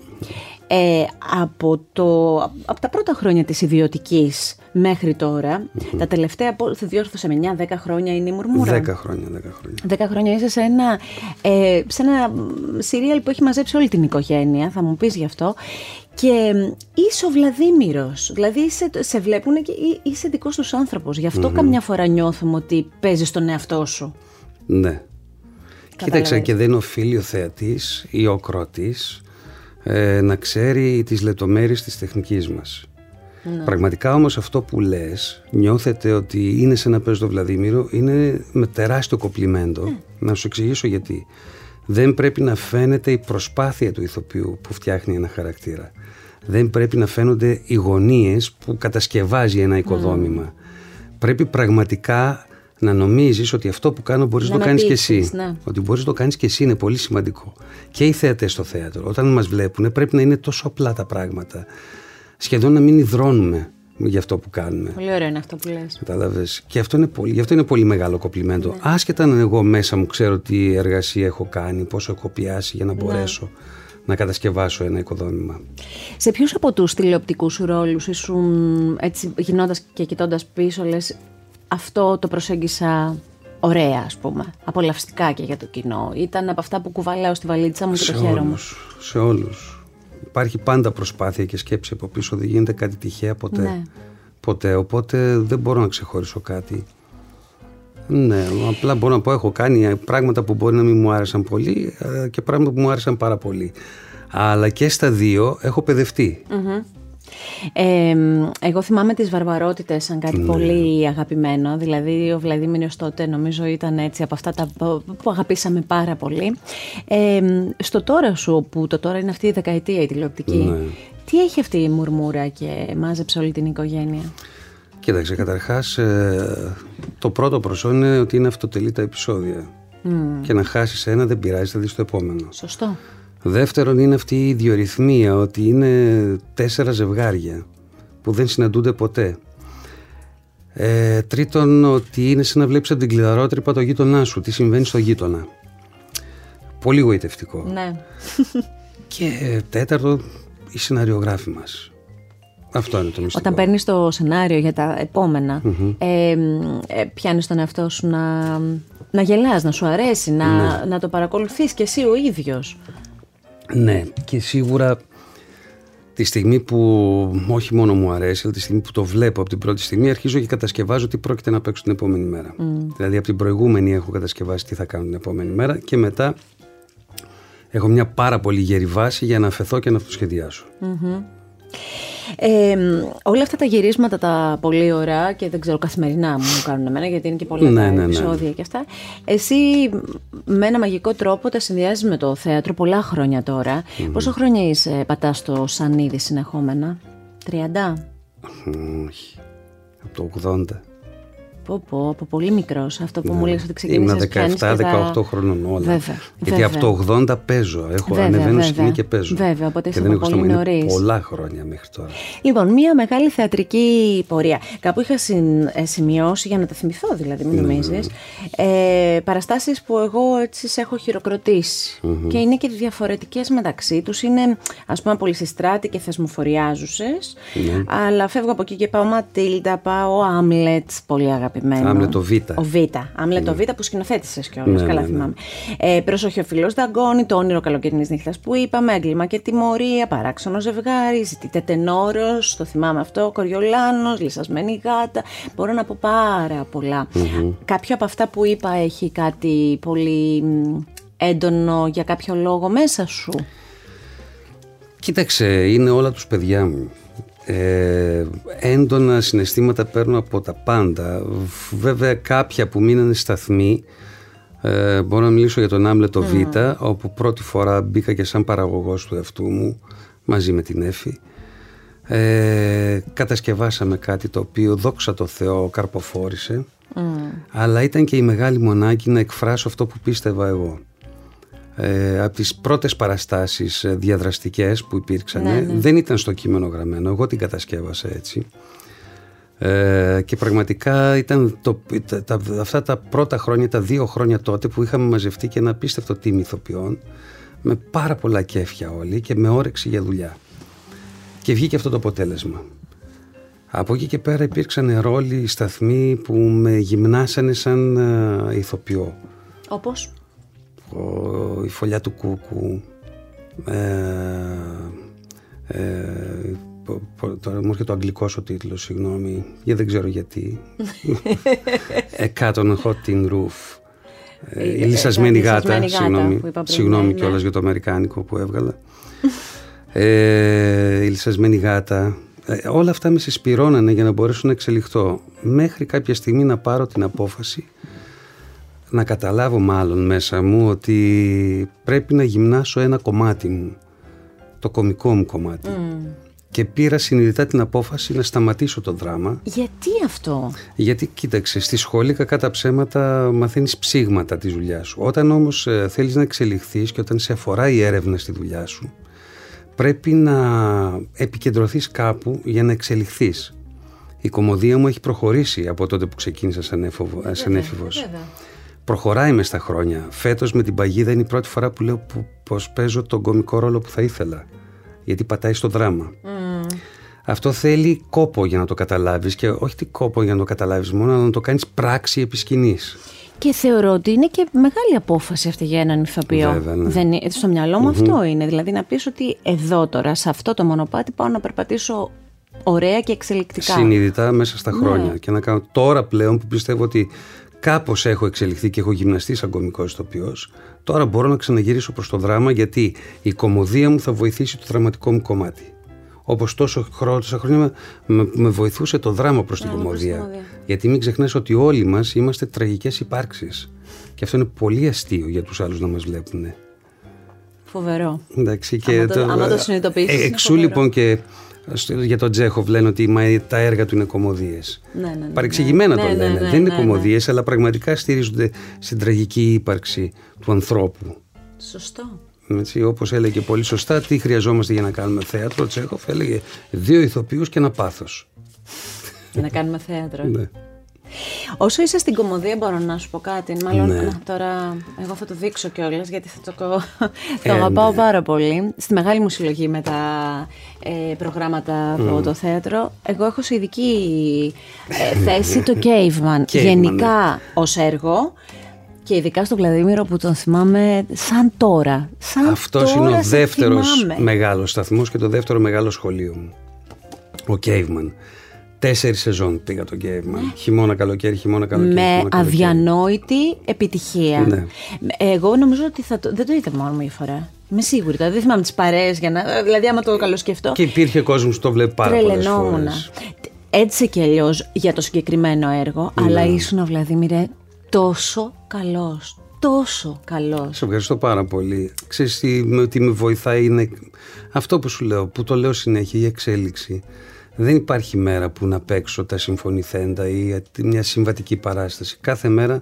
ε, από, το, από τα πρώτα χρόνια της ιδιωτικής μέχρι τώρα. Τα τελευταία, θα διόρθωσε με 9-10 χρόνια είναι η Μουρμούρα; 10 χρόνια, 10 χρόνια. 10 χρόνια είσαι σε ένα, ε, σε ένα σύριαλ που έχει μαζέψει όλη την οικογένεια, θα μου πεις γι' αυτό. Και είσαι ο Βλαδίμηρος, δηλαδή είσαι, σε βλέπουν και είσαι δικός τους άνθρωπος. Γι' αυτό καμιά φορά νιώθουμε ότι παίζεις τον εαυτό σου. Ναι. Κοίταξε και δεν οφείλει ο θεατής ή ο κρότης ε, να ξέρει τις λεπτομέρειες της τεχνικής μας. Ναι. Πραγματικά όμως αυτό που λες, νιώθετε ότι είναι σε να παίζει το Βλαδίμηρο, είναι με τεράστιο κοπλιμέντο. Ναι. Να σου εξηγήσω γιατί. Δεν πρέπει να φαίνεται η προσπάθεια του ηθοποιού που φτιάχνει ένα χαρακτήρα. Δεν πρέπει να φαίνονται οι γωνίες που κατασκευάζει ένα οικοδόμημα. Πρέπει πραγματικά να νομίζεις ότι αυτό που κάνω μπορείς να, το κάνεις και εσύ. Ναι. Ότι μπορείς να το κάνεις και εσύ είναι πολύ σημαντικό. Και οι θέατες στο θέατρο, όταν μας βλέπουν, πρέπει να είναι τόσο απλά τα πράγματα. Σχεδόν να μην υδρώνουμε για αυτό που κάνουμε. Πολύ ωραίο είναι αυτό που λες. Κατάλαβες. Και αυτό είναι πολύ, γι' αυτό είναι πολύ μεγάλο κοπλιμέντο. Ναι. Άσχετα αν εγώ μέσα μου ξέρω τι εργασία έχω κάνει, πόσο έχω πιάσει για να μπορέσω να κατασκευάσω ένα οικοδόμημα. Σε ποιους από τους τηλεοπτικούς σου ρόλους ήσουν έτσι γινώντας και κοιτώντας πίσω λες αυτό το προσέγγισα ωραία ας πούμε, απολαυστικά και για το κοινό. Ήταν από αυτά που κουβαλάω στη βαλίτσα μου και σε το χαίρομαι. Όλους, σε όλους. Υπάρχει πάντα προσπάθεια και σκέψη από πίσω, δεν γίνεται κάτι τυχαία ποτέ. Ναι. Ποτέ, οπότε δεν μπορώ να ξεχωρίσω κάτι. Ναι, απλά μπορώ να πω έχω κάνει πράγματα που μπορεί να μην μου άρεσαν πολύ ε, και πράγματα που μου άρεσαν πάρα πολύ. Αλλά και στα δύο έχω παιδευτεί. Ε, εγώ θυμάμαι τις βαρβαρότητες σαν κάτι πολύ αγαπημένο. Δηλαδή ο Βλαδίμηρος τότε νομίζω ήταν έτσι από αυτά τα που αγαπήσαμε πάρα πολύ. Ε, στο τώρα σου που το τώρα είναι αυτή η δεκαετία η τηλεοπτική. Ναι. Τι έχει αυτή η μουρμούρα και μάζεψε όλη την οικογένεια; Κοίταξε, καταρχάς ε, το πρώτο προσόν είναι ότι είναι αυτοτελή τα επεισόδια. Και να χάσεις ένα δεν πειράζει, θα δεις το επόμενο. Σωστό. Δεύτερον είναι αυτή η ιδιορυθμία ότι είναι τέσσερα ζευγάρια που δεν συναντούνται ποτέ. Ε, τρίτον ότι είναι σαν να βλέπεις από την κλειδαρότρυπα το γείτονά σου, τι συμβαίνει στο γείτονα. Πολύ γοητευτικό. Ναι. Και ε, τέταρτον οι σεναριογράφοι μας. Αυτό είναι το μυστικό. Όταν παίρνεις το σενάριο για τα επομενα ε, ε, πιάνεις τον εαυτό σου να, να γελάς, να σου αρέσει, να, να το παρακολουθείς και εσύ ο ίδιος. Ναι, και σίγουρα τη στιγμή που όχι μόνο μου αρέσει, αλλά τη στιγμή που το βλέπω από την πρώτη στιγμή, αρχίζω και κατασκευάζω τι πρόκειται να παίξω την επόμενη μέρα. Δηλαδή, από την προηγούμενη έχω κατασκευάσει τι θα κάνω την επόμενη μέρα και μετά έχω μια πάρα πολύ γερή βάση για να αφαιθώ και να το σχεδιάσω. Ε, όλα αυτά τα γυρίσματα τα πολύ ωραία και δεν ξέρω καθημερινά μου κάνουν εμένα γιατί είναι και πολλά Ναι, τα ναι, ναι. επεισόδια και αυτά. Εσύ με ένα μαγικό τρόπο τα συνδυάζεις με το θέατρο πολλά χρόνια τώρα. Πόσο χρόνια είσαι πατάς το σανίδι συνεχόμενα, 30? Μ, Όχι. Από το 80. Πω πω, από πολύ μικρός αυτό που Ναι. μου λες ότι ξεκίνησες Ήμουν πιάνεις και 17-18 τα... χρονών όλα. Βέβαια, Γιατί βέβαια. από το 80 παίζω. Έχω Βέβαια, ανεβαίνω βέβαια. σκηνή και παίζω. Βέβαια, οπότε και είσαι δεν από έχω πολύ σταματήσει. Είναι νωρίς. πολλά χρόνια μέχρι τώρα. Λοιπόν, μία μεγάλη θεατρική πορεία. Κάπου είχα συν- ε, σημειώσει, για να τα θυμηθώ δηλαδή, Ναι, μην νομίζεις, ε, παραστάσεις που εγώ έτσι σε έχω χειροκροτήσει. Και είναι και διαφορετικές μεταξύ τους. Είναι, ας πούμε, πολυσυστράτη και θεσμοφοριάζουσες. Ναι. Αλλά φεύγω από εκεί και πάω Ματίλτα, πάω Άμλετς, πολύ αγαπημένο. Άμλετ ο Β. Ο Β. Άμλετ ο Β που σκηνοθέτησες κιόλας, Ναι, καλά ναι, ναι. θυμάμαι. Ε, προσοχή ο φιλός Δαγκώνη, το όνειρο καλοκαιρινής νύχτας που είπαμε, έγκλημα και τιμωρία, παράξενο ζευγάρι, ζητείτε τενόρος, το θυμάμαι αυτό, κοριολάνος, λυσασμένη γάτα. Μπορώ να πω πάρα πολλά. Κάποιο από αυτά που είπα έχει κάτι πολύ μ, έντονο για κάποιο λόγο μέσα σου; Κοίταξε, είναι όλα τους παιδιά μου. Ε, έντονα συναισθήματα παίρνω από τα πάντα. Βέβαια κάποια που μείνανε σταθμοί, ε, μπορώ να μιλήσω για τον Άμλετο Β, όπου πρώτη φορά μπήκα και σαν παραγωγός του εαυτού μου, μαζί με την Έφη. Ε, κατασκευάσαμε κάτι το οποίο δόξα τω Θεώ καρποφόρησε, αλλά ήταν και η μεγάλη μου ανάγκη να εκφράσω αυτό που πίστευα εγώ. Ε, από τις πρώτες παραστάσεις ε, διαδραστικές που υπήρξαν δεν ήταν στο κείμενο γραμμένο, εγώ την κατασκεύασα έτσι. Ε, και πραγματικά ήταν το, τα, τα- αυτά τα πρώτα χρόνια, τα δύο χρόνια τότε που είχαμε μαζευτεί και ένα απίστευτο team ηθοποιών με πάρα πολλά κέφια όλοι και με όρεξη για δουλειά. Και βγήκε αυτό το αποτέλεσμα. Από εκεί και πέρα υπήρξαν ρόλοι, σταθμοί που με γυμνάσανε σαν ε, ηθοποιό. Όπως; Ο- η φωλιά του κούκου ε, ε, πο- πο- τώρα μου έρχεται το αγγλικός ο τίτλος συγγνώμη γιατί δεν ξέρω γιατί. A Cat on a Hot Tin Roof. Ε, Ε, η ε, λυσασμένη η λυσασμένη γάτα, γάτα συγγνώμη, που είπα πριν, συγγνώμη ναι, κιόλας ναι. για το αμερικάνικο που έβγαλα. Ε, η λυσασμένη γάτα. Ε, όλα αυτά με συσπυρώνανε για να μπορέσω να εξελιχθώ. Μέχρι κάποια στιγμή να πάρω την απόφαση να καταλάβω μάλλον μέσα μου ότι πρέπει να γυμνάσω ένα κομμάτι μου, το κομικό μου κομμάτι. Και πήρα συνειδητά την απόφαση να σταματήσω το δράμα, Γιατί αυτό; γιατί κοίταξε, στη σχολή κακά τα ψέματα μαθαίνεις ψήγματα τη δουλειά σου. Όταν όμως ε, θέλεις να εξελιχθείς και όταν σε αφορά η έρευνα στη δουλειά σου, πρέπει να επικεντρωθείς κάπου για να εξελιχθείς. Η κομμωδία μου έχει προχωρήσει από τότε που ξεκίνησα σαν, έφοβο, σαν έφηβος. Προχωράει μες στα χρόνια. Φέτος με την παγίδα είναι η πρώτη φορά που λέω που, πως παίζω τον κομικό ρόλο που θα ήθελα. Γιατί πατάει στο δράμα. Αυτό θέλει κόπο για να το καταλάβεις και όχι τι κόπο για να το καταλάβεις μόνο, αλλά να το κάνεις πράξη επί σκηνής. Και θεωρώ ότι είναι και μεγάλη απόφαση αυτή για έναν ηθοποιό. Βέβαια, ναι. Δεν είναι- στο μυαλό μου αυτό είναι. Δηλαδή να πεις ότι εδώ τώρα, σε αυτό το μονοπάτι, πάω να περπατήσω ωραία και εξελικτικά. συνειδητά μέσα στα χρόνια και να κάνω τώρα πλέον που πιστεύω ότι κάπως έχω εξελιχθεί και έχω γυμναστεί σαν κομικός ηθοποιός. Τώρα μπορώ να ξαναγυρίσω προς το δράμα γιατί η κομμωδία μου θα βοηθήσει το δραματικό μου κομμάτι. Όπως τόσο χρόνο, τόσα χρόνια με, με, με βοηθούσε το δράμα προς την κομμωδία. γιατί μην ξεχνάς ότι όλοι μας είμαστε τραγικές υπάρξεις. Και αυτό είναι πολύ αστείο για τους άλλους να μας βλέπουν Φοβερό. Εντάξει, και Άμα το- άμα το συνειδητοποιήσεις, ε, είναι Εξού φοβερό. λοιπόν και στο- για τον Τζέχοβ λένε ότι μα, τα έργα του είναι κομμωδίες. Ναι, ναι, ναι, Παρεξηγημένα ναι, το ναι, λένε. ναι, Δεν είναι ναι, κομμωδίες, αλλά πραγματικά στηρίζονται στην τραγική ύπαρξη του ανθρώπου. Σωστό. Έτσι, όπως έλεγε πολύ σωστά, τι χρειαζόμαστε για να κάνουμε θέατρο. Ο Τσέχοφ έλεγε δύο ηθοποιούς και ένα πάθος. Για να κάνουμε θέατρο. Ναι. Όσο είσαι στην κομμωδία, μπορώ να σου πω κάτι. Μάλλον Ναι. να, τώρα εγώ θα το δείξω κιόλας γιατί θα το, Ε, το αγαπάω ναι. πάρα πολύ. Στη μεγάλη μου συλλογή με τα ε, προγράμματα από το θέατρο, εγώ έχω σε ειδική ε, θέση το Caveman. Caveman, Γενικά ως έργο και ειδικά στον Βλαδίμηρο που τον θυμάμαι σαν τώρα. Σαν Αυτός τώρα είναι ο σε δεύτερος θυμάμαι. μεγάλος σταθμός και το δεύτερο μεγάλο σχολείο μου. Ο Caveman. Τέσσερις σεζόν πήγα το Caveman. Χειμώνα, καλοκαίρι, χειμώνα, καλοκαίρι. Με χειμώνα, καλοκαίρι. αδιανόητη επιτυχία. Ναι. Εγώ νομίζω ότι θα το, δεν το είδα μόνο μία φορά. Είμαι σίγουρη. Δηλαδή δεν θυμάμαι τις παρέες για να. Δηλαδή, άμα το καλοσκεφτώ. Και υπήρχε κόσμος που το βλέπει πάρα πολλές φορές. Έτσι και αλλιώς για το συγκεκριμένο έργο, ναι. αλλά ήσουν, Βλαδίμηρε, τόσο καλός. Τόσο καλός. Σε ευχαριστώ πάρα πολύ. Ξέρεις τι, τι με βοηθάει είναι αυτό που σου λέω, που το λέω συνέχεια, η εξέλιξη. Δεν υπάρχει μέρα που να παίξω τα συμφωνηθέντα ή μια συμβατική παράσταση. Κάθε μέρα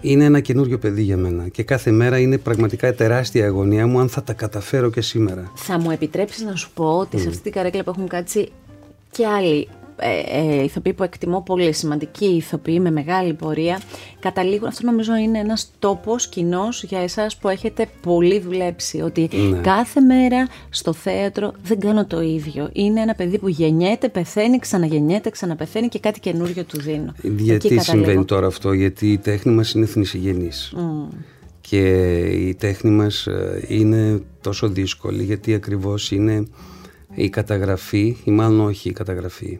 είναι ένα καινούριο παιδί για μένα και κάθε μέρα είναι πραγματικά τεράστια αγωνία μου αν θα τα καταφέρω και σήμερα. Θα μου επιτρέψεις να σου πω ότι σε αυτή την καρέκλα που έχουν κάτσει και άλλοι ε, ε, ηθοποιοί που εκτιμώ πολύ, σημαντικοί ηθοποιοί με μεγάλη πορεία, καταλήγουν, αυτό νομίζω είναι ένας τόπος κοινός για εσάς που έχετε πολύ δουλέψει, ότι ναι. κάθε μέρα στο θέατρο δεν κάνω το ίδιο. Είναι ένα παιδί που γεννιέται, πεθαίνει, ξαναγεννιέται, ξαναπεθαίνει και κάτι καινούριο του δίνω. Γιατί συμβαίνει τώρα αυτό, γιατί η τέχνη μας είναι θνησιγενής. Mm. Και η τέχνη μας ε, είναι τόσο δύσκολη γιατί ακριβώς είναι η καταγραφή, ή μάλλον όχι η καταγραφή,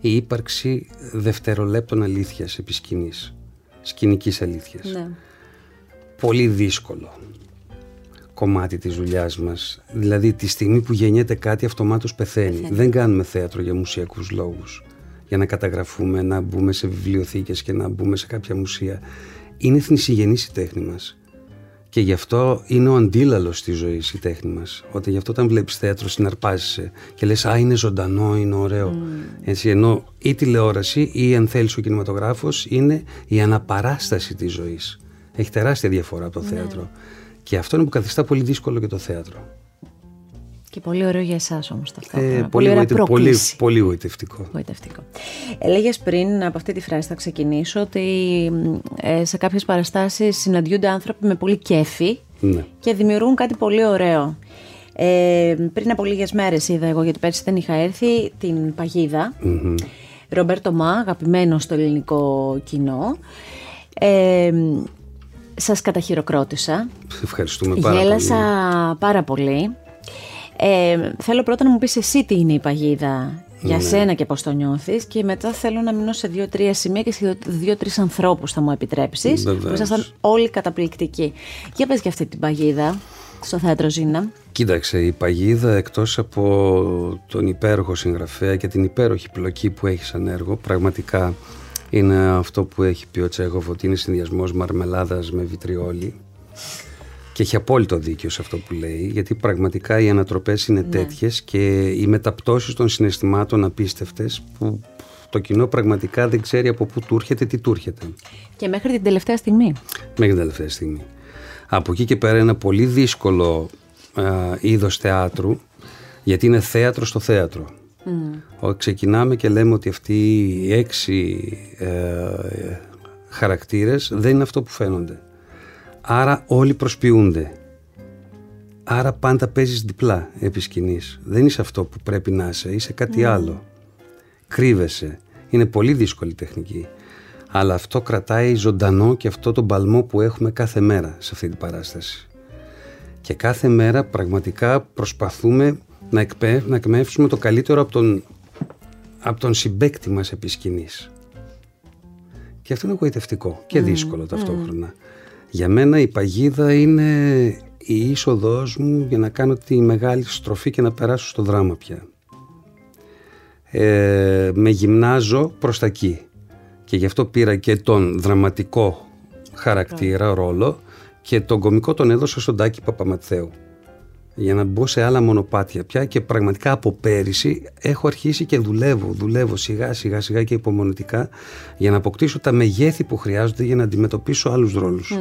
η ύπαρξη δευτερολέπτων αλήθειας επί σκηνής, σκηνικής αλήθειας. Ναι. Πολύ δύσκολο κομμάτι της δουλειάς μας. Δηλαδή τη στιγμή που γεννιέται κάτι αυτομάτως πεθαίνει. Δεν κάνουμε θέατρο για μουσιακούς λόγους. Για να καταγραφούμε, να μπούμε σε βιβλιοθήκες και να μπούμε σε κάποια μουσεία. Είναι θνησιγενής η τέχνη μας. Και γι' αυτό είναι ο αντίλαλος τη ζωή η τέχνη μας. Ότι γι' αυτό όταν βλέπεις θέατρο, συναρπάζεσαι και λες: Α, είναι ζωντανό, είναι ωραίο. Mm. Έτσι, ενώ η τηλεόραση ή αν θέλεις ο κινηματογράφος είναι η αναπαράσταση της ζωής. Έχει τεράστια διαφορά από το ναι. θέατρο. Και αυτό είναι που καθιστά πολύ δύσκολο και το θέατρο. Και πολύ ωραίο για εσάς όμως αυτό. Ε, πολύ, πολύ, πολύ, πολύ γοητευτικό. γοητευτικό. Έλεγες πριν από αυτή τη φράση, θα ξεκινήσω, ότι ε, σε κάποιες παραστάσεις συναντιούνται άνθρωποι με πολύ κέφι ναι. και δημιουργούν κάτι πολύ ωραίο. Ε, πριν από λίγες μέρες είδα εγώ, γιατί πέρσι δεν είχα έρθει, την παγίδα. Mm-hmm. Ρομπέρτο Μα, αγαπημένο στο ελληνικό κοινό. Ε, σας καταχειροκρότησα. Ευχαριστούμε πάρα Γέλασα πάρα πολύ. Ε, θέλω πρώτα να μου πεις εσύ τι είναι η παγίδα για ναι. σένα και πώς το νιώθεις και μετά θέλω να μείνω σε δύο-τρία σημεία και σε δύο-τρεις ανθρώπους θα μου επιτρέψεις που ήσασταν όλοι καταπληκτικοί. Για πες για αυτή την παγίδα στο θέατρο Ζήνα. Κοίταξε, η παγίδα εκτός από τον υπέροχο συγγραφέα και την υπέροχη πλοκή που έχει σαν έργο, πραγματικά είναι αυτό που έχει πει ο Τσέχοφ ότι είναι συνδυασμός μαρμελάδας με βιτριόλι και έχει απόλυτο δίκιο σε αυτό που λέει, γιατί πραγματικά οι ανατροπές είναι ναι. τέτοιες και οι μεταπτώσεις των συναισθημάτων απίστευτες που το κοινό πραγματικά δεν ξέρει από πού του έρχεται, τι του έρχεται. Και μέχρι την τελευταία στιγμή. Μέχρι την τελευταία στιγμή. Από εκεί και πέρα ένα πολύ δύσκολο είδος θεάτρου, γιατί είναι θέατρο στο θέατρο. Mm. Ξεκινάμε και λέμε ότι αυτοί οι έξι ε, χαρακτήρες δεν είναι αυτό που φαίνονται. Άρα όλοι προσποιούνται. Άρα πάντα παίζεις διπλά επί σκηνής. Δεν είσαι αυτό που πρέπει να είσαι, είσαι κάτι άλλο. Κρύβεσαι. Είναι πολύ δύσκολη τεχνική. Αλλά αυτό κρατάει ζωντανό και αυτό τον παλμό που έχουμε κάθε μέρα σε αυτή την παράσταση. Και κάθε μέρα πραγματικά προσπαθούμε να, εκπαί, να εκμεύσουμε το καλύτερο από τον, από τον συμπέκτη μας επί σκηνής. Και αυτό είναι γοητευτικό και δύσκολο ταυτόχρονα. Για μένα η παγίδα είναι η είσοδός μου για να κάνω τη μεγάλη στροφή και να περάσω στο δράμα πια. Ε, με γυμνάζω προς τα εκεί. Και γι' αυτό πήρα και τον δραματικό χαρακτήρα, ρόλο και τον κομικό τον έδωσα στον Τάκη Παπαματθέου για να μπω σε άλλα μονοπάτια πια και πραγματικά από πέρυσι έχω αρχίσει και δουλεύω, δουλεύω σιγά σιγά σιγά και υπομονητικά για να αποκτήσω τα μεγέθη που χρειάζονται για να αντιμετωπίσω άλλους ρόλους.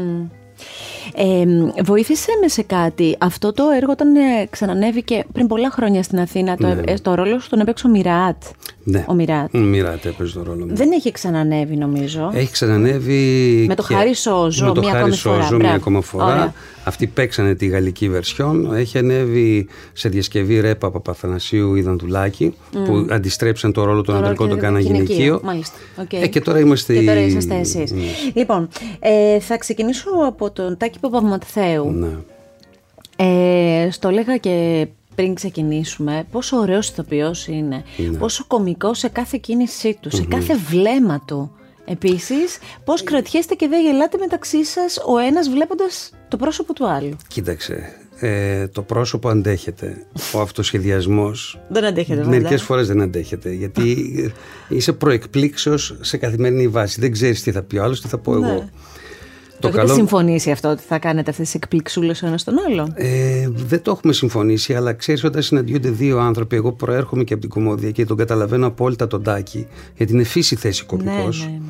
Ε, βοήθησε με σε κάτι; Αυτό το έργο όταν ε, ξανανέβηκε πριν πολλά χρόνια στην Αθήνα, το, ναι. το ρόλο σου τον έπαιξε ο Μιράτ. Ναι. Ο Μιράτ. Μιράτ έπαιζε το ρόλο μου. Δεν έχει ξανανέβει νομίζω. Έχει ξανανέβει. Με το Χάρη Σόζο, με το μία Χάρη Σόζο μία ακόμα φορά. Αυτοί παίξανε τη γαλλική βερσιόν. Έχει ανέβει σε διασκευή ρέπα Παπαθανασίου Ιδαντουλάκη mm. που αντιστρέψαν το ρόλο των αντρικών, τον κάνα γυναικείο. Μάλιστα. Okay. Ε, και τώρα είμαστε. Και τώρα είσαστε εσείς. Mm. Λοιπόν, ε, θα ξεκινήσω από τον Τάκη Παπαμαθέου. Ναι. Ε, στο λέγα και πριν ξεκινήσουμε, πόσο ωραίος ηθοποιός είναι, ναι. πόσο κομικός σε κάθε κίνησή του, σε κάθε βλέμμα του. Επίσης, πώς κρατιέστε και δεν γελάτε μεταξύ σας ο ένας βλέποντας το πρόσωπο του άλλου. Κοίταξε, ε, το πρόσωπο αντέχεται. Ο αυτοσχεδιασμός δεν αντέχεται μερικές φορές δεν αντέχεται γιατί είσαι προεκπλήξεως σε καθημερινή βάση. Δεν ξέρεις τι θα πει ο άλλος, τι θα πω Ναι. εγώ. Το έχετε συμφωνήσει αυτό ότι θα κάνετε αυτές τις εκπλήξούλες ο ένας τον άλλο. Ε, δεν το έχουμε συμφωνήσει, αλλά ξέρεις όταν συναντιούνται δύο άνθρωποι, εγώ προέρχομαι και από την κομμόδια και τον καταλαβαίνω απόλυτα τον Τάκη, γιατί είναι φύση θέση κωμικός. Ναι, ναι, ναι.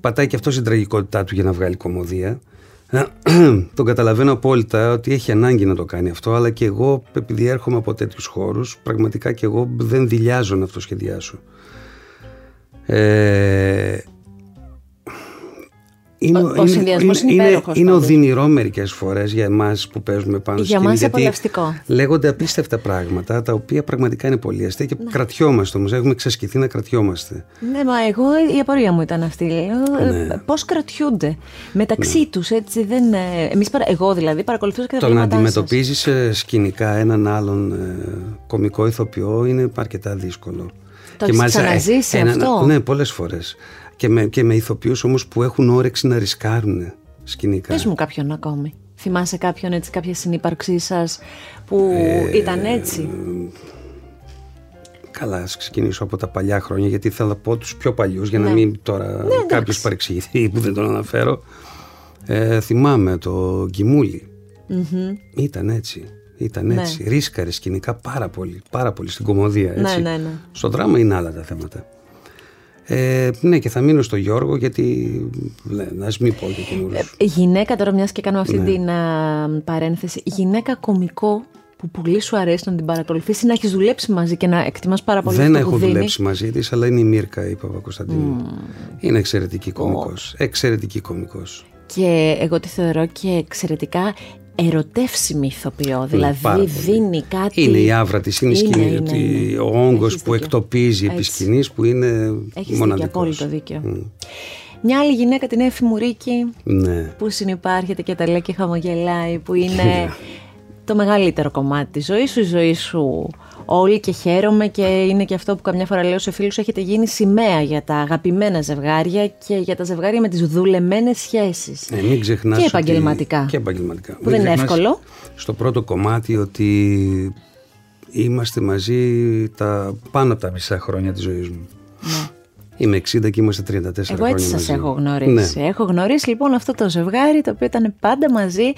Πατάει και αυτός στην τραγικότητά του για να βγάλει κομμωδία. τον καταλαβαίνω απόλυτα ότι έχει ανάγκη να το κάνει αυτό, αλλά και εγώ, επειδή έρχομαι από τέτοιους χώρους, πραγματικά και εγώ δεν δηλιάζω να αυτό σχεδιάσω. Ε, είναι, Ο- ο συνδυασμός είναι υπέροχος είναι πάντως. οδυνηρό μερικές φορές για εμάς που παίζουμε πάνω στη Για σκηνή. μας γιατί απολαυστικό. Λέγονται απίστευτα πράγματα τα οποία πραγματικά είναι πολύ αστεία και κρατιόμαστε όμως. Έχουμε εξασκηθεί να κρατιόμαστε. Ναι, μα εγώ η απορία μου ήταν αυτή. Λέω, Ναι. Πώς κρατιούνται μεταξύ τους έτσι δεν. ε, Εμείς, παρα- εγώ δηλαδή παρακολουθούσα και τα Το να βλέμματά σας. αντιμετωπίζεις σκηνικά έναν άλλον ε, κομικό ηθοποιό είναι αρκετά δύσκολο. Το έχεις ξαναζήσει αυτό; Ναι, πολλές φορές. Και με, και με ηθοποιούς όμως που έχουν όρεξη να ρισκάρουν σκηνικά. Πες μου κάποιον ακόμη. Θυμάσαι κάποιον έτσι, κάποια συνύπαρξή σας που Ε, ήταν έτσι; Καλά, ας ξεκινήσω από τα παλιά χρόνια, γιατί θέλω να πω τους πιο παλιούς για να Ναι. μην τώρα κάποιος παρεξηγηθεί που δεν τον αναφέρω. Ε, θυμάμαι το Γκιμούλη. Ήταν έτσι. Ήταν Ναι. έτσι. Ρίσκαρε σκηνικά πάρα πολύ. Πάρα πολύ στην κομμωδία. Έτσι. Ναι, ναι, ναι. Στο δράμα είναι άλλα τα θέματα. Ε, ναι, και θα μείνω στο Γιώργο γιατί. Ναι, να μην πω και καινούριου. Ε, Γυναίκα, τώρα μιας και κάνουμε αυτή Ναι. την α, παρένθεση, γυναίκα κομικό που πολύ σου αρέσει να την παρακολουθήσει, να έχεις δουλέψει μαζί και να εκτιμάς πάρα πολύ Δεν αυτό έχω που δίνει. δουλέψει μαζί της, αλλά είναι η Μύρκα η Παπακοσταντίνου. Είναι εξαιρετική κωμικό. Εξαιρετική κωμικό. Και εγώ τη θεωρώ και εξαιρετικά ερωτεύσιμη ηθοποιό. Δηλαδή πάρα πολύ. δίνει κάτι. Είναι η άβρα της, είναι η Είναι, σκηνή. είναι, ότι είναι. Ο όγκος Έχεις που δίκιο. εκτοπίζει επί Έτσι. σκηνής που είναι Έχεις δίκιο, μοναδικός. απόλυτο δίκιο. Μια άλλη γυναίκα, την Εύη Μουρίκη, Ναι. που συνυπάρχεται και τα λέει και χαμογελάει, που είναι το μεγαλύτερο κομμάτι της ζωής σου, η ζωή σου όλη και χαίρομαι και είναι και αυτό που καμιά φορά λέω σε φίλους έχετε γίνει σημαία για τα αγαπημένα ζευγάρια και για τα ζευγάρια με τις δουλεμένες σχέσεις. Ε, μην ξεχνάς Και ότι- επαγγελματικά. Και επαγγελματικά. Που δεν είναι ξεχνάς εύκολο. Στο πρώτο κομμάτι ότι είμαστε μαζί τα πάνω από τα μισά χρόνια της ζωής μου. Είμαι 60 και είμαστε 34 Ναι. Εγώ χρόνια έτσι σας μαζί. έχω γνωρίσει. Ναι. Έχω γνωρίσει λοιπόν αυτό το ζευγάρι το οποίο ήταν πάντα μαζί.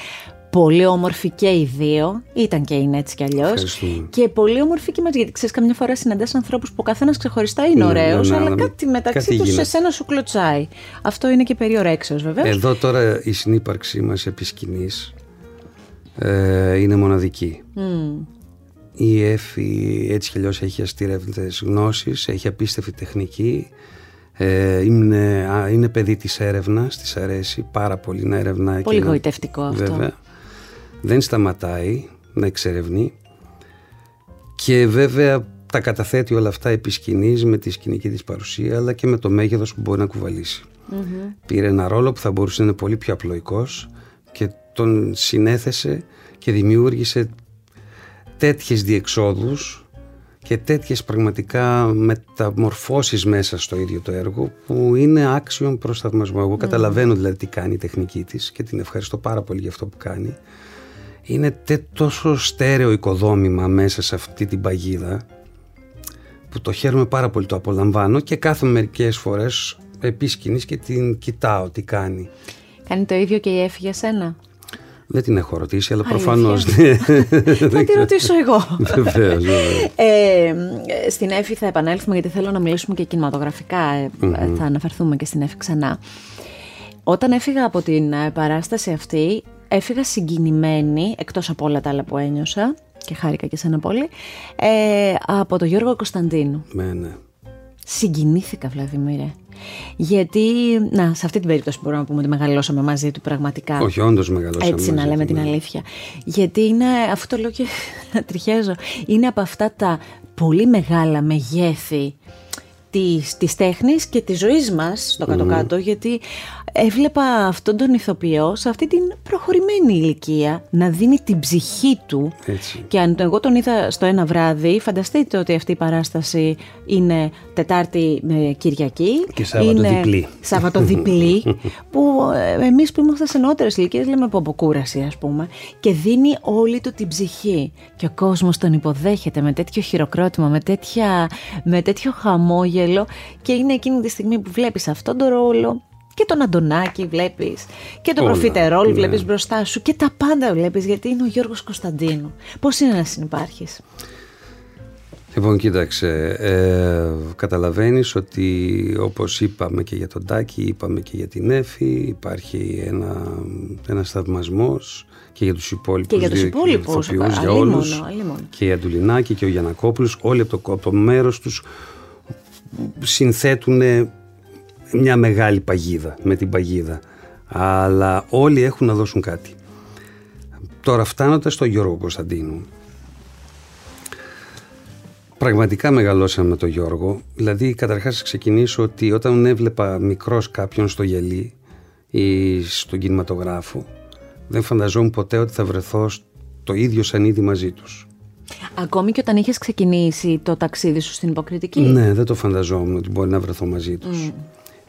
Πολύ όμορφοι και οι δύο. Ήταν και είναι έτσι κι αλλιώς. Ευχαριστούμε. Και πολύ όμορφοι και μαζί. Γιατί ξέρεις, καμιά φορά συναντάς ανθρώπους που ο καθένας ξεχωριστά είναι Ναι, ωραίος, ναι, ναι, αλλά αλλά κάτι μεταξύ κάτι τους σε γίνεται. σένα σου κλωτσάει. Αυτό είναι και περιορέξεως βεβαίως. Εδώ τώρα η συνύπαρξή μας επί σκηνής, ε, είναι μοναδική. Η Εφη έτσι κι αλλιώς έχει αστήρευτες γνώσεις, έχει απίστευτη τεχνική, ε, είναι, α, είναι παιδί της έρευνας, της αρέσει πάρα πολύ να ερευνάει. Πολύ και να- γοητευτικό αυτό. Βέβαια. Δεν σταματάει να εξερευνεί και βέβαια τα καταθέτει όλα αυτά επί σκηνής, με τη σκηνική της παρουσία αλλά και με το μέγεθος που μπορεί να κουβαλήσει. Πήρε ένα ρόλο που θα μπορούσε να είναι πολύ πιο απλοϊκός και τον συνέθεσε και δημιούργησε τέτοιες διεξόδους και τέτοιες πραγματικά μεταμορφώσεις μέσα στο ίδιο το έργο που είναι άξιον προς θαυμασμό. Εγώ καταλαβαίνω δηλαδή τι κάνει η τεχνική της και την ευχαριστώ πάρα πολύ για αυτό που κάνει. Είναι τε- τόσο στέρεο οικοδόμημα μέσα σε αυτή την παγίδα που το χαίρομαι πάρα πολύ, το απολαμβάνω και κάθε μερικές φορές επί σκηνής και την κοιτάω τι κάνει. Κάνει το ίδιο και η Εύη για σένα; Δεν την έχω ρωτήσει, αλλά Αλήθεια; προφανώς ναι. Θα τη ρωτήσω εγώ. Βεβαίως, βεβαίως. Ε, στην Εύη θα επανέλθουμε γιατί θέλω να μιλήσουμε και κινηματογραφικά. ε, Θα αναφερθούμε και στην Εύη ξανά. Όταν έφυγα από την ε, παράσταση αυτή, έφυγα συγκινημένη, εκτός από όλα τα άλλα που ένιωσα και χάρηκα και σένα πολύ, ε, από τον Γιώργο Κωνσταντίνου. Ναι, ναι. Συγκινήθηκα, Βλαδιμίρε. Γιατί, να, σε αυτή την περίπτωση μπορούμε να πούμε ότι μεγαλώσαμε μαζί του πραγματικά. Όχι, όντως μεγαλώσαμε Έτσι να μαζί λέμε του, την ναι. αλήθεια. Γιατί είναι, αυτό το λέω και τριχιάζω, είναι από αυτά τα πολύ μεγάλα μεγέθη της, της τέχνης και της ζωής μας στο κάτω-κάτω γιατί έβλεπα αυτόν τον ηθοποιό σε αυτή την προχωρημένη ηλικία να δίνει την ψυχή του Έτσι. και αν εγώ τον είδα στο ένα βράδυ, φανταστείτε ότι αυτή η παράσταση είναι Τετάρτη με Κυριακή. Και Σάββατο διπλή. Σάββατο διπλή, που ε, εμείς που είμαστε σε νεότερες ηλικίες λέμε από αποκούραση ας πούμε και δίνει όλη του την ψυχή και ο κόσμος τον υποδέχεται με τέτοιο χειροκρότημα, με, τέτοια, με τέτοιο χαμόγελο και είναι εκείνη τη στιγμή που βλέπεις αυτόν τον ρόλο και τον Αντωνάκη βλέπεις και τον Προφιτερόλ ναι. βλέπεις μπροστά σου και τα πάντα βλέπεις γιατί είναι ο Γιώργος Κωνσταντίνου. Πώς είναι να συνεπάρχεις; Λοιπόν, κοίταξε, ε, καταλαβαίνεις ότι όπως είπαμε και για τον Τάκη, είπαμε και για την Έφη, υπάρχει ένα, ένας θαυμασμός και για τους υπόλοιπους, και για, τους υπόλοιπους, για όλους, και για Ντουλινάκη και ο Γιανακόπουλος, όλοι από το, από το μέρος τους συνθέτουν μια μεγάλη παγίδα με την παγίδα, αλλά όλοι έχουν να δώσουν κάτι. Τώρα φτάνοντας στο Γιώργο Κωνσταντίνου, Πραγματικά μεγαλώσαμε με τον Γιώργο. Δηλαδή, καταρχάς ξεκινήσω ότι όταν έβλεπα μικρός κάποιον στο γελί ή στον κινηματογράφο, δεν φανταζόμουν ποτέ ότι θα βρεθώ το ίδιο σανίδι μαζί τους. Ακόμη και όταν είχες ξεκινήσει το ταξίδι σου στην υποκριτική; Ναι, δεν το φανταζόμουν ότι μπορεί να βρεθώ μαζί τους. Mm.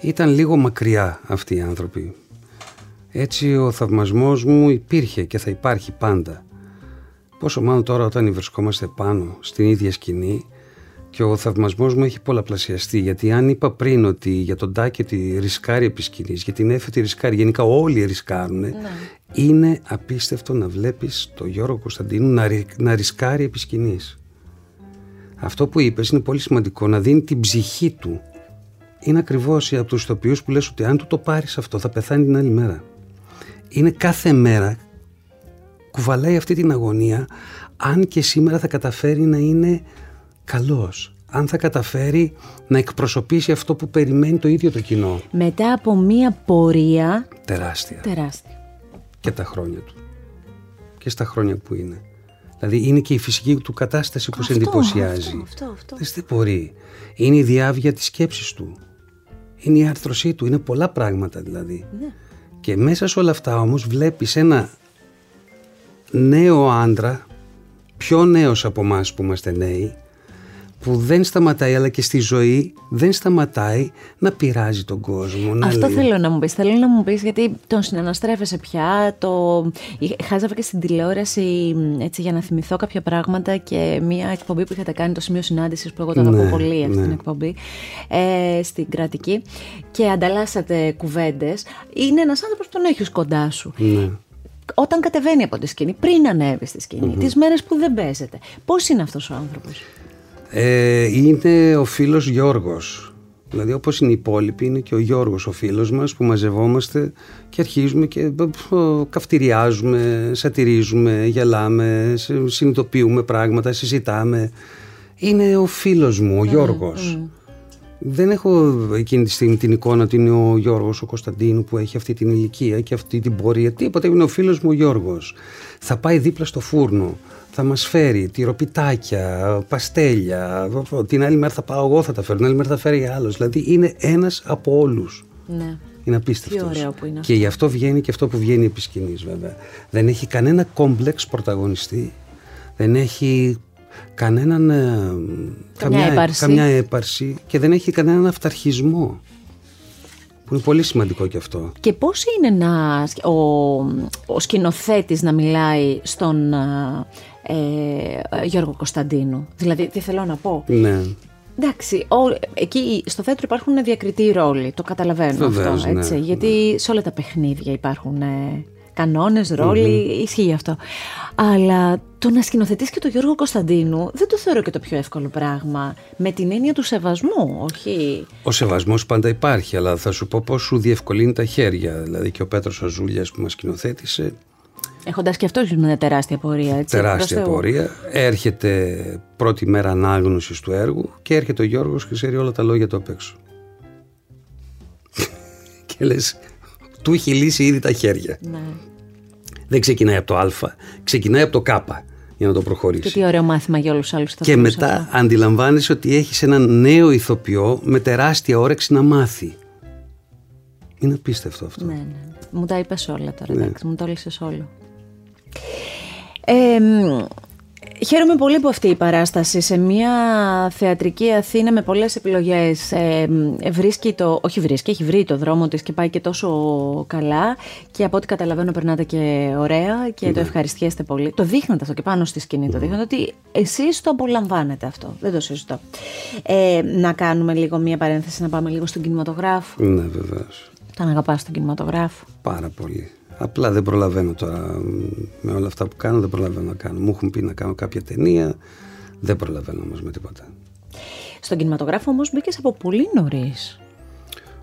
Ήταν λίγο μακριά αυτοί οι άνθρωποι. Έτσι ο θαυμασμός μου υπήρχε και θα υπάρχει πάντα. Πόσο μάλλον τώρα όταν βρισκόμαστε πάνω στην ίδια σκηνή και ο θαυμασμός μου έχει πολλαπλασιαστεί. Γιατί αν είπα πριν ότι για τον Τάκη ότι ρισκάρει επί σκηνής, για την Έφετη ρισκάρει, γενικά όλοι ρισκάρουν, ναι. είναι απίστευτο να βλέπεις τον Γιώργο Κωνσταντίνου να, να ρισκάρει επί σκηνής. Αυτό που είπες είναι πολύ σημαντικό, να δίνει την ψυχή του. Είναι ακριβώς από του ηθοποιού που λες ότι αν του το πάρεις αυτό θα πεθάνει την άλλη μέρα. Είναι κάθε μέρα κουβαλάει αυτή την αγωνία αν και σήμερα θα καταφέρει να είναι καλός. Αν θα καταφέρει να εκπροσωπήσει αυτό που περιμένει το ίδιο το κοινό. Μετά από μία πορεία... Τεράστια. Τεράστια. Και τα χρόνια του. Και στα χρόνια που είναι. Δηλαδή είναι και η φυσική του κατάσταση που σε εντυπωσιάζει. Αυτό, αυτό, Δεν μπορεί. Είναι η διάβια της σκέψης του. Είναι η άρθρωσή του. Είναι πολλά πράγματα δηλαδή. Ναι. Και μέσα σε όλα αυτά όμως βλέπεις ένα νέο άντρα, πιο νέος από εμάς που είμαστε νέοι, που δεν σταματάει αλλά και στη ζωή δεν σταματάει να πειράζει τον κόσμο. Να Αυτό θέλω να μου πεις. Θέλω να μου πεις γιατί τον συναναστρέφεσαι πια. Το... Χάζαβα και στην τηλεόραση έτσι, για να θυμηθώ κάποια πράγματα και μια εκπομπή που είχατε κάνει το σημείο συνάντησης που εγώ το αγαπώ ναι, πολύ αυτή ναι. την εκπομπή ε, στην κρατική και ανταλλάσσατε κουβέντες. Είναι ένας άνθρωπος που τον έχεις κοντά σου. Ναι όταν κατεβαίνει από τη σκηνή, πριν ανέβει στη σκηνη mm τις μέρες που δεν παίζεται. Πώς είναι αυτός ο άνθρωπος; ε, είναι ο φίλος Γιώργος. Δηλαδή όπως είναι οι υπόλοιποι είναι και ο Γιώργος ο φίλος μας που μαζευόμαστε και αρχίζουμε και καυτηριάζουμε, σατυρίζουμε, γελάμε, συνειδητοποιούμε πράγματα, συζητάμε. Είναι ο φίλος μου, ο Γιώργος. Δεν έχω εκείνη τη στιγμή την εικόνα ότι είναι ο Γιώργος ο Κωνσταντίνου που έχει αυτή την ηλικία και αυτή την πορεία. Τίποτα, είναι ο φίλος μου ο Γιώργος. Θα πάει δίπλα στο φούρνο θα μας φέρει τυροπιτάκια, παστέλια, την άλλη μέρα θα πάω εγώ θα τα φέρω, την άλλη μέρα θα φέρει άλλος. Δηλαδή είναι ένας από όλους. Ναι. Είναι απίστευτος. Τι ωραίο που είναι Και γι' αυτό βγαίνει και αυτό που βγαίνει επί σκηνής, βέβαια. Δεν έχει κανένα κόμπλεξ πρωταγωνιστή. Δεν έχει κανέναν, ε, καμιά, καμιά, έπαρση. καμιά έπαρση και δεν έχει κανέναν αυταρχισμό. Που είναι πολύ σημαντικό και αυτό. Και πώς είναι να, ο, ο σκηνοθέτης να μιλάει στον ε, Γιώργο Κωνσταντίνου; Δηλαδή, τι θέλω να πω; Ναι. Εντάξει, ο, εκεί στο θέατρο υπάρχουν διακριτοί ρόλοι, το καταλαβαίνω αυτό, ναι, έτσι, γιατί ναι. σε όλα τα παιχνίδια υπάρχουν ε, κανόνες, ισχύει αυτό. Αλλά το να σκηνοθετείς και τον Γιώργο Κωνσταντίνου δεν το θεωρώ και το πιο εύκολο πράγμα. Με την έννοια του σεβασμού, όχι; Ο σεβασμός πάντα υπάρχει, αλλά θα σου πω πώς σου διευκολύνει τα χέρια. Δηλαδή και ο Πέτρος Αζούλιας που μας σκηνοθέτησε. Έχοντας και αυτός μια τεράστια πορεία, έτσι. Τεράστια πορεία. Έρχεται πρώτη μέρα ανάγνωσης του έργου και έρχεται ο Γιώργος και ξέρει όλα τα λόγια του απ' έξω. και λες, του έχει λύσει ήδη τα χέρια. Ναι. Δεν ξεκινάει από το Α, ξεκινάει από το Κ για να το προχωρήσει. Και τι ωραίο μάθημα για όλους τους άλλους. Και μετά αυτό. αντιλαμβάνεσαι ότι έχεις έναν νέο ηθοποιό με τεράστια όρεξη να μάθει. Είναι απίστευτο αυτό. Ναι, ναι. Μου τα είπες όλα τώρα, ναι. εντάξει, μου το όλο. Ε, Χαίρομαι πολύ που αυτή η παράσταση σε μια θεατρική Αθήνα με πολλές επιλογές ε, βρίσκει το, όχι βρίσκει, έχει βρει το δρόμο της και πάει και τόσο καλά και από ό,τι καταλαβαίνω περνάτε και ωραία και το ναι. ευχαριστιέστε πολύ. Το δείχνετε αυτό και πάνω στη σκηνή το δείχνετε ότι εσείς το απολαμβάνετε αυτό, δεν το συζητώ. Ε, να κάνουμε λίγο μια παρένθεση, να πάμε λίγο στον κινηματογράφο. Ναι βεβαίως. Τον αγαπάς τον κινηματογράφο. Πάρα πολύ. Απλά δεν προλαβαίνω τώρα με όλα αυτά που κάνω, δεν προλαβαίνω να κάνω. Μου έχουν πει να κάνω κάποια ταινία, δεν προλαβαίνω όμως με τίποτα. Στον κινηματογράφο όμως μπήκες από πολύ νωρίς.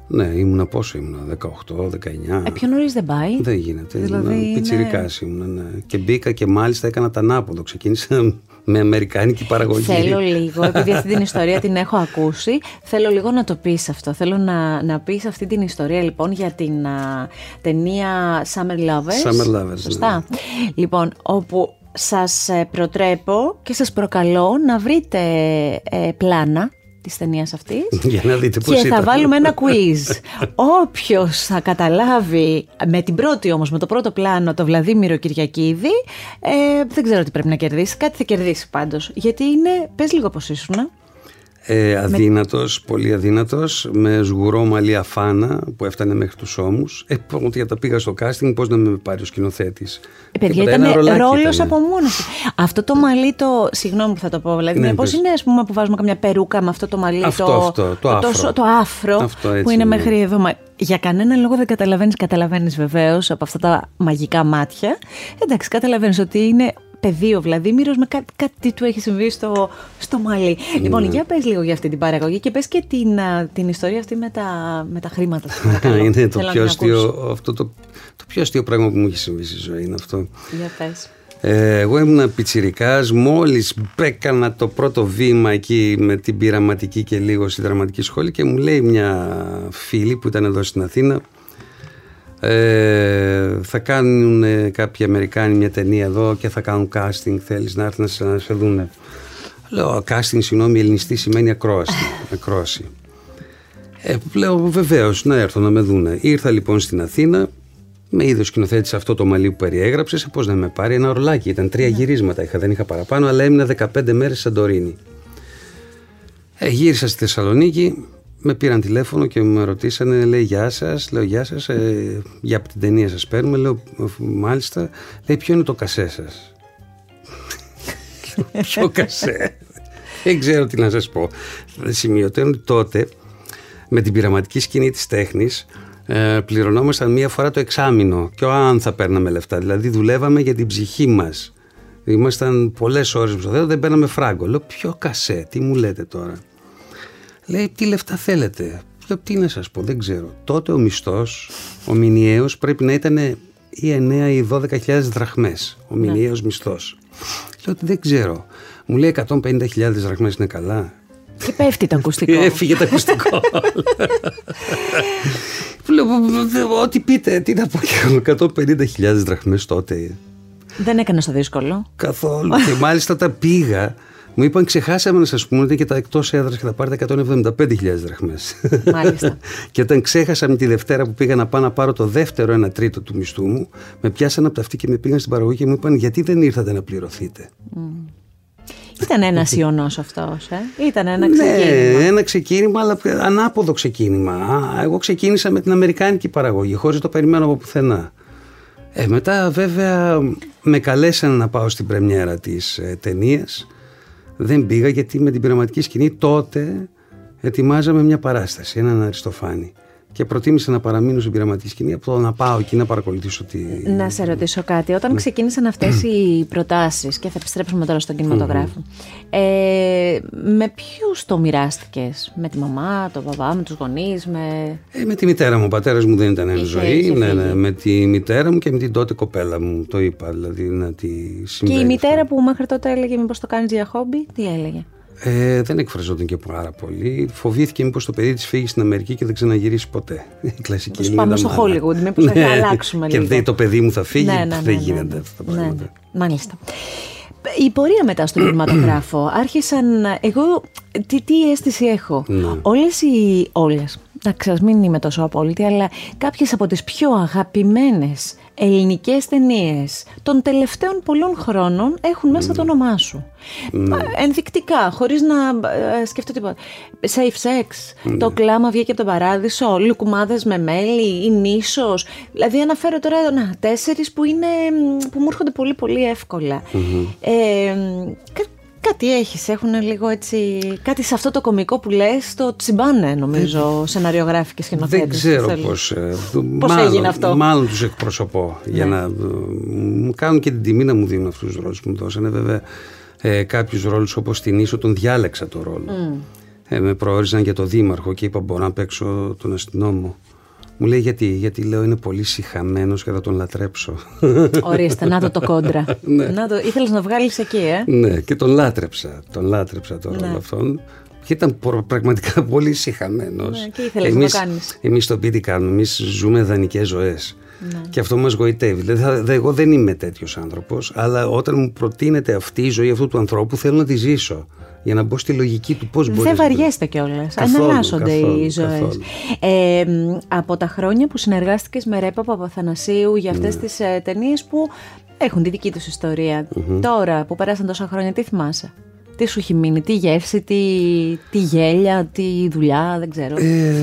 Ναι, ήμουνα πόσο ήμουνα, 18, 19. Ε, πιο νωρίς δεν πάει. Δεν γίνεται. Δηλαδή, ήμουνα πιτσιρικάς ήμουνα, ναι. Και μπήκα και μάλιστα έκανα τα ανάποδο. Ξεκίνησα με αμερικάνικη παραγωγή. Θέλω λίγο, επειδή αυτή την ιστορία την έχω ακούσει, θέλω λίγο να το πεις αυτό. Θέλω να, να πεις αυτή την ιστορία λοιπόν για την α, ταινία Summer Lovers. Summer Lovers, Σωστά. Ναι. Λοιπόν, όπου σας ε, προτρέπω και σας προκαλώ να βρείτε ε, πλάνα της ταινίας αυτής. Για να δείτε πώς Και θα βάλουμε ένα quiz. Όποιος θα καταλάβει με την πρώτη όμως, με το πρώτο πλάνο, το Βλαδίμηρο Κυριακίδη, ε, δεν ξέρω τι πρέπει να κερδίσει. Κάτι θα κερδίσει πάντως. Γιατί είναι, πες λίγο πώς ήσουν. Ε, αδύνατος, πολύ αδύνατος, με σγουρό μαλλί αφάνα που έφτανε μέχρι τους ώμους. Ε, για τα πήγα στο casting, πώς να με πάρει ο σκηνοθέτης. Ε, παιδιά, ήταν ρόλος από μόνος Αυτό το μαλλί το, συγγνώμη που θα το πω, δηλαδή, ναι, πώς είναι ας πούμε, που βάζουμε καμιά περούκα με αυτό το μαλλί, αυτό, το, αυτό, το, άφρο, το, άφρο αυτό, έτσι, που είναι μέχρι εδώ. Για κανέναν λόγο δεν καταλαβαίνεις, καταλαβαίνεις βεβαίως από αυτά τα μαγικά μάτια. Εντάξει, καταλαβαίνεις ότι είναι πεδίο ο Βλαδίμηρος με κάτι, κάτι του έχει συμβεί στο, στο μαλλί. Mm. Λοιπόν, για πες λίγο για αυτή την παραγωγή και πες και την, την ιστορία αυτή με τα, με τα χρήματα. είναι το πιο, αστείο, αυτό το, το πιο αστείο πράγμα που μου έχει συμβεί στη ζωή είναι αυτό. Για πες. Ε, εγώ ήμουν πιτσιρικάς, μόλις έκανα το πρώτο βήμα εκεί με την πειραματική και λίγο στη δραματική σχόλη και μου λέει μια φίλη που ήταν εδώ στην Αθήνα ε, θα κάνουν ε, κάποιοι Αμερικάνοι μια ταινία εδώ και θα κάνουν casting. Θέλεις να έρθει να σε, να σε δούνε. Λέω, casting, συγγνώμη, ελληνιστή σημαίνει ακρόαση. ακρόαση. Ε, λέω, βεβαίως, να έρθω να με δούνε. Ήρθα λοιπόν στην Αθήνα, με είδος σκηνοθέτης αυτό το μαλλί που περιέγραψες, πώς να με πάρει ένα ορλάκι. Ήταν τρία ναι. γυρίσματα, είχα, δεν είχα παραπάνω, αλλά έμεινα 15 μέρες σε Σαντορίνη. Ε, γύρισα στη Θεσσαλονίκη, με πήραν τηλέφωνο και με ρωτήσανε, λέει Γεια σας. Λέω Γεια σας, ε, για την ταινία σας παίρνουμε. Λέω Μάλιστα, λέει Ποιο είναι το κασέ σας; Ποιο κασέ; Δεν ξέρω τι να σας πω. Σημειωτέω ότι τότε με την πειραματική σκηνή της τέχνης ε, πληρωνόμασταν μία φορά το εξάμεινο. Και αν θα παίρναμε λεφτά. Δηλαδή δουλεύαμε για την ψυχή μας. Ήμασταν πολλές ώρες στο δεν παίρναμε φράγκο. Λέω Ποιο κασέ, τι μου λέτε τώρα; Λέει τι λεφτά θέλετε; Λέω τι να σας πω δεν ξέρω. Τότε ο μισθός, ο μηνιαίος πρέπει να ήταν ή 9 ή 12.000 δραχμές. Ο ναι. μηνιαίος μισθός. Λέω ότι δεν ξέρω. Μου λέει 150.000 δραχμές είναι καλά. Και πέφτει το ακουστικό. Έφυγε το ακουστικό. Ό,τι πείτε, τι να πω 150.000 δραχμές τότε. Δεν έκανε το δύσκολο. Καθόλου. και μάλιστα τα πήγα μου είπαν ξεχάσαμε να σας πούμε ότι και τα εκτός έδρας και θα πάρετε 175.000 δραχμές. Μάλιστα. και όταν ξέχασα με τη Δευτέρα που πήγα να πάω να πάρω το δεύτερο ένα τρίτο του μισθού μου, με πιάσαν από τα αυτή και με πήγαν στην παραγωγή και μου είπαν γιατί δεν ήρθατε να πληρωθείτε; Mm. Ήταν ένα ιονό αυτός, ε; Ήταν ένα ναι, ξεκίνημα. Ναι, ένα ξεκίνημα, αλλά ανάποδο ξεκίνημα. Εγώ ξεκίνησα με την Αμερικάνικη παραγωγή, χωρίς το περιμένω από πουθενά. Ε, μετά βέβαια με καλέσαν να πάω στην πρεμιέρα της ε, ταινίας δεν πήγα γιατί με την πειραματική σκηνή τότε ετοιμάζαμε μια παράσταση, έναν Αριστοφάνη. Και προτίμησα να παραμείνω στην πειραματική σκηνή από το να πάω εκεί να παρακολουθήσω τη. Να σε ρωτήσω κάτι. Όταν ναι. ξεκίνησαν αυτές οι προτάσεις, και θα επιστρέψουμε τώρα στον κινηματογράφο, ε, με ποιους το μοιράστηκες, Με τη μαμά, τον παπά, με τους γονείς, με. Ε, με τη μητέρα μου. Ο πατέρας μου δεν ήταν εν ζωή. ναι, ναι, με τη μητέρα μου και με την τότε κοπέλα μου. Το είπα, δηλαδή να τη Και η μητέρα που μέχρι τότε έλεγε Μήπως το κάνεις για χόμπι, τι έλεγε; Ε, δεν εκφραζόταν και πάρα πολύ. Φοβήθηκε μήπως το παιδί της φύγει στην Αμερική και δεν ξαναγυρίσει ποτέ. Η κλασική Ελληνίδα. Πάμε στο Hollywood, μήπως θα ναι, αλλάξουμε λίγο. Και το παιδί μου θα φύγει, ναι, ναι, δεν γίνεται αυτά τα πράγματα. Μάλιστα. Η πορεία μετά στον κινηματογράφο άρχισαν. Εγώ τι, τι αίσθηση έχω; Όλες οι. Όλες. Εντάξει, μην είμαι τόσο απόλυτη, αλλά κάποιες από τις πιο αγαπημένες ελληνικές ταινίες των τελευταίων πολλών χρόνων έχουν μέσα το όνομά σου. Ναι. Ενδεικτικά, χωρίς να ε, σκεφτώ τίποτα. Safe sex, το κλάμα βγήκε από τον παράδεισο, λουκουμάδες με μέλι, η νήσος. Δηλαδή αναφέρω τώρα να, τέσσερις που, είναι, που μου έρχονται πολύ πολύ εύκολα. Ε, κα- Κάτι έχεις, έχουν λίγο έτσι, κάτι σε αυτό το κομικό που λες, το τσιμπάνε νομίζω, σεναριογράφοι και σκηνοθέτες. Δεν ξέρω Θέλουν. πώς, ε, Πώς μάλλον, έγινε αυτό; Μάλλον τους εκπροσωπώ για Ναι. να ε, μου κάνουν και την τιμή να μου δίνουν αυτούς τους ρόλους που μου δώσανε βέβαια ε, κάποιους ρόλους όπως την Ίσο τον διάλεξα το ρόλο ε, με προόριζαν για το δήμαρχο και είπα μπορώ να παίξω τον αστυνόμο μου λέει γιατί, γιατί λέω είναι πολύ συχαμένος και θα τον λατρέψω Ορίστε, να το το κόντρα. Ναι. να το, ήθελες να βγάλεις εκεί, ε; ναι και τον λάτρεψα τον λάτρεψα το ρόλο Ναι. αυτόν και ήταν προ- πραγματικά πολύ συχαμένος Ναι, και ήθελες να το κάνεις. Εμείς στο σπίτι κάνουμε, εμείς ζούμε δανεικές ζωές. Ναι. Και αυτό μας γοητεύει. Δηλαδή, θα- δε- εγώ δεν είμαι τέτοιος άνθρωπος, αλλά όταν μου προτείνεται αυτή η ζωή αυτού του ανθρώπου, θέλω να τη ζήσω. Για να μπω στη λογική του πώς μπορεί Δεν να βαριέστε κιόλας. Καθόλου, Αναλλάσσονται οι καθόλου, ζωές. καθόλου. Ε, μ, από τα χρόνια που συνεργάστηκες με Ρέπα Παπαθανασίου για αυτές Ναι. τις ε, ταινίες που έχουν τη δική τους ιστορια Τώρα που περάσαν τόσα χρόνια, τι θυμάσαι; Τι σου έχει μείνει, τι γεύση, τι, τι γέλια, τι δουλειά, δεν ξέρω. Ε,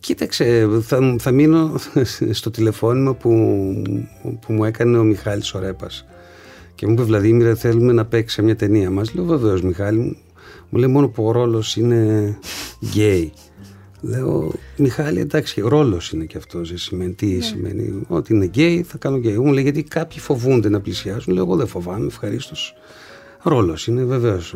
κοίταξε, θα, θα μείνω στο τηλεφώνημα που, που μου έκανε ο Μιχάλης ο Ρέπας. Και μου είπε Βλαδίμηρε θέλουμε να παίξεις σε μια ταινία μας. Λέω βεβαίως Μιχάλη μου. Μου λέει μόνο που ο ρόλος είναι γκέι. Λέω Μιχάλη εντάξει ρόλος είναι και αυτός. δεν Σημαίνει, τι σημαίνει. Ότι είναι γκέι θα κάνω γκέι. Μου λέει γιατί κάποιοι φοβούνται να πλησιάσουν. Λέω εγώ δεν φοβάμαι ευχαρίστως. Ρόλος είναι βεβαίως.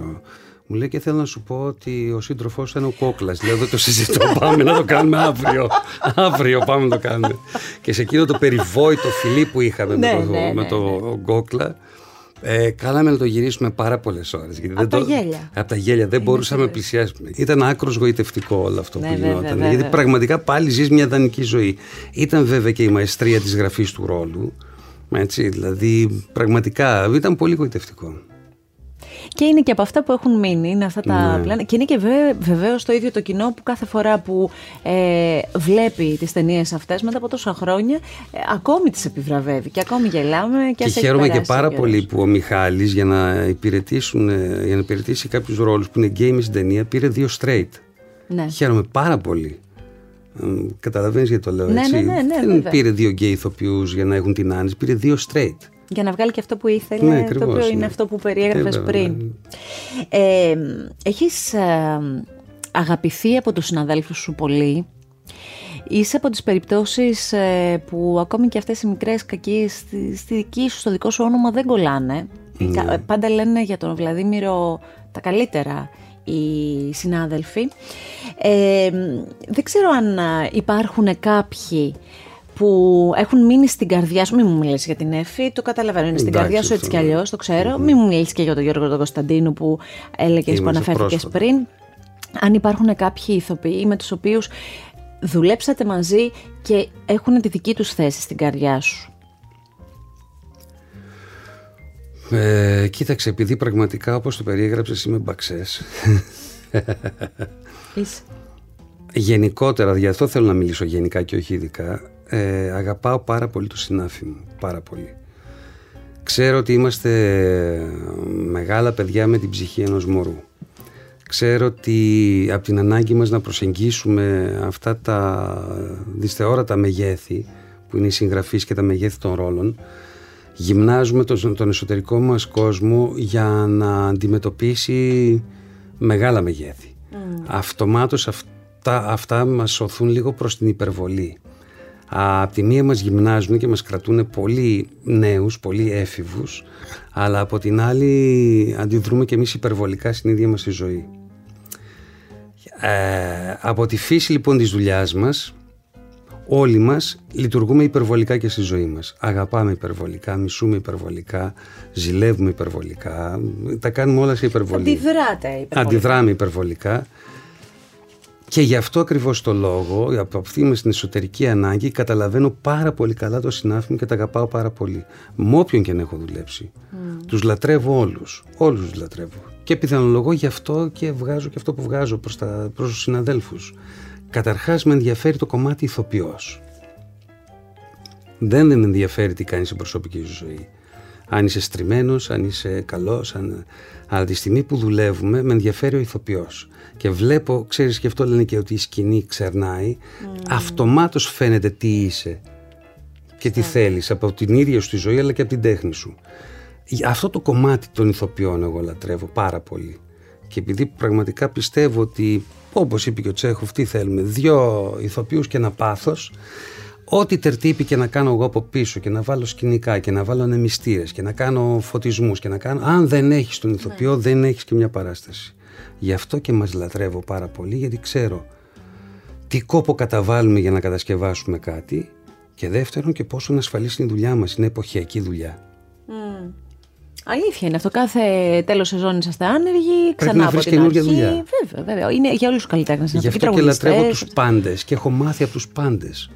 Μου λέει και θέλω να σου πω ότι ο σύντροφός ήταν ο κόκλας. Λέω δεν το συζητώ. Πάμε να το κάνουμε αύριο. αύριο πάμε να το κάνουμε. και σε εκείνο το περιβόητο φιλί που είχαμε Ναι, με το, ναι, με ναι, το κόκλα. Ε, κάναμε να το γυρίσουμε πάρα πολλές ώρες. Απ' τα γέλια. Από τα γέλια. Δεν μπορούσαμε να πλησιάσουμε. Ήταν άκρος γοητευτικό όλο αυτό Ναι, που βέβαια, γινόταν. βέβαια. Γιατί πραγματικά πάλι ζεις μια δανεική ζωή. Ήταν βέβαια και η μαεστρία της γραφής του ρόλου. Έτσι, δηλαδή πραγματικά ήταν πολύ γοητευτικό. Και είναι και από αυτά που έχουν μείνει, είναι αυτά τα Ναι. πλάνα. Και είναι και βεβαίως το ίδιο το κοινό που κάθε φορά που ε, βλέπει τις ταινίες αυτές μετά από τόσα χρόνια, ε, ακόμη τις επιβραβεύει και ακόμη γελάμε και, Και ας έχει χαίρομαι και περάσει πάρα ο καιρός. πολύ που ο Μιχάλης για να, υπηρετήσουν, ε, για να υπηρετήσει κάποιους ρόλους που είναι γκέι μες στην ταινία πήρε δύο straight. Ναι. Χαίρομαι πάρα πολύ. Μ, Καταλαβαίνεις γιατί το λέω Ναι, έτσι. ναι, ναι, ναι, Δεν βέβαια. πήρε δύο γκέι ηθοποιούς για να έχουν την άνεση, πήρε δύο straight. Για να βγάλει και αυτό που ήθελε, Ναι, το ακριβώς, οποίο είναι ναι. αυτό που περιέγραφες Ε, βέβαια, πριν. ναι. Ε, έχεις ε, αγαπηθεί από τους συναδέλφους σου πολύ; Είσαι από τις περιπτώσεις ε, που ακόμη και αυτές οι μικρές κακίες στη, στη δική σου, στο δικό σου όνομα δεν κολλάνε; Ναι. Κα- ε, Πάντα λένε για τον Βλαδίμηρο τα καλύτερα οι συνάδελφοι. Ε, δεν ξέρω αν α, υπάρχουν κάποιοι που έχουν μείνει στην καρδιά σου. Μην μου μιλήσεις για την Εφη, το καταλαβαίνω. Είναι στην Εντάξει, καρδιά σου έτσι αυτό, κι ναι. αλλιώς, το ξέρω. Μην μου μιλήσεις και για τον Γιώργο τον Κωνσταντίνου που έλεγες που Είμαστε αναφέρθηκες πρόσφατα. πριν. Αν υπάρχουν κάποιοι ηθοποιοί με τους οποίους δουλέψατε μαζί και έχουν τη δική τους θέση στην καρδιά σου. Ε, κοίταξε, επειδή πραγματικά όπως το περιέγραψες είμαι μπαξές. Είσαι. Γενικότερα, γι' αυτό θέλω να μιλήσω γενικά και όχι ειδικά, ε, αγαπάω πάρα πολύ το συνάφι μου, πάρα πολύ. Ξέρω ότι είμαστε μεγάλα παιδιά με την ψυχή ενός μωρού. Ξέρω ότι από την ανάγκη μας να προσεγγίσουμε αυτά τα δυσθεώρατα μεγέθη που είναι οι συγγραφείς και τα μεγέθη των ρόλων γυμνάζουμε τον, τον εσωτερικό μας κόσμο για να αντιμετωπίσει μεγάλα μεγέθη. Αυτομάτως αυτά, αυτά μας σωθούν λίγο προς την υπερβολή. Απ' τη μία μας γυμνάζουν και μας κρατούν πολύ νέους, πολύ έφηβους, αλλά από την άλλη αντιδρούμε και εμείς υπερβολικά στην ίδια μας τη ζωή. Ε, από τη φύση λοιπόν της δουλειάς μας, όλοι μας λειτουργούμε υπερβολικά και στη ζωή μας. Αγαπάμε υπερβολικά, μισούμε υπερβολικά, ζηλεύουμε υπερβολικά, τα κάνουμε όλα σε υπερβολή. Αντιδράτε υπερβολικά. Αντιδράμε υπερβολικά. Και γι' αυτό ακριβώς το λόγο, από αυτή με την εσωτερική ανάγκη, καταλαβαίνω πάρα πολύ καλά το συνάφι μου και τα αγαπάω πάρα πολύ. Με όποιον και αν έχω δουλέψει. Τους λατρεύω όλους. Όλους τους λατρεύω. Και πιθανολογώ γι' αυτό και βγάζω και αυτό που βγάζω προς, τα, προς τους συναδέλφους. Καταρχάς με ενδιαφέρει το κομμάτι ηθοποιός. Δεν με ενδιαφέρει τι κάνει στην προσωπική σου ζωή. Αν είσαι στριμμένος, αν είσαι καλός, αν... αλλά τη στιγμή που δουλεύουμε με ενδιαφέρει ο ηθοποιός. Και βλέπω, ξέρεις, και αυτό λένε και ότι η σκηνή ξερνάει, mm. αυτομάτως φαίνεται τι είσαι και τι θέλεις από την ίδια σου τη ζωή αλλά και από την τέχνη σου. Αυτό το κομμάτι των ηθοποιών εγώ λατρεύω πάρα πολύ. Και επειδή πραγματικά πιστεύω ότι, όπως είπε και ο Τσέχοφ, τι θέλουμε, δύο ηθοποιούς και ένα πάθος, ό,τι τερτύπη και να κάνω εγώ από πίσω και να βάλω σκηνικά και να βάλω ανεμιστήρες και να κάνω φωτισμούς και να κάνω, αν δεν έχεις τον ηθοποιό ναι. δεν έχεις και μια παράσταση. Γι' αυτό και μας λατρεύω πάρα πολύ γιατί ξέρω τι κόπο καταβάλουμε για να κατασκευάσουμε κάτι και δεύτερον και πόσο είναι ασφαλής είναι η δουλειά μας, είναι εποχιακή δουλειά. Αλήθεια είναι αυτό. Κάθε τέλος σεζόν είσαστε άνεργοι, ξανά να από την καινούργια δουλειά. Βέβαια, βέβαια. Είναι για όλους τους καλλιτέχνες. Γι' αυτό και λατρεύω τους πάντες και έχω μάθει από τους πάντες.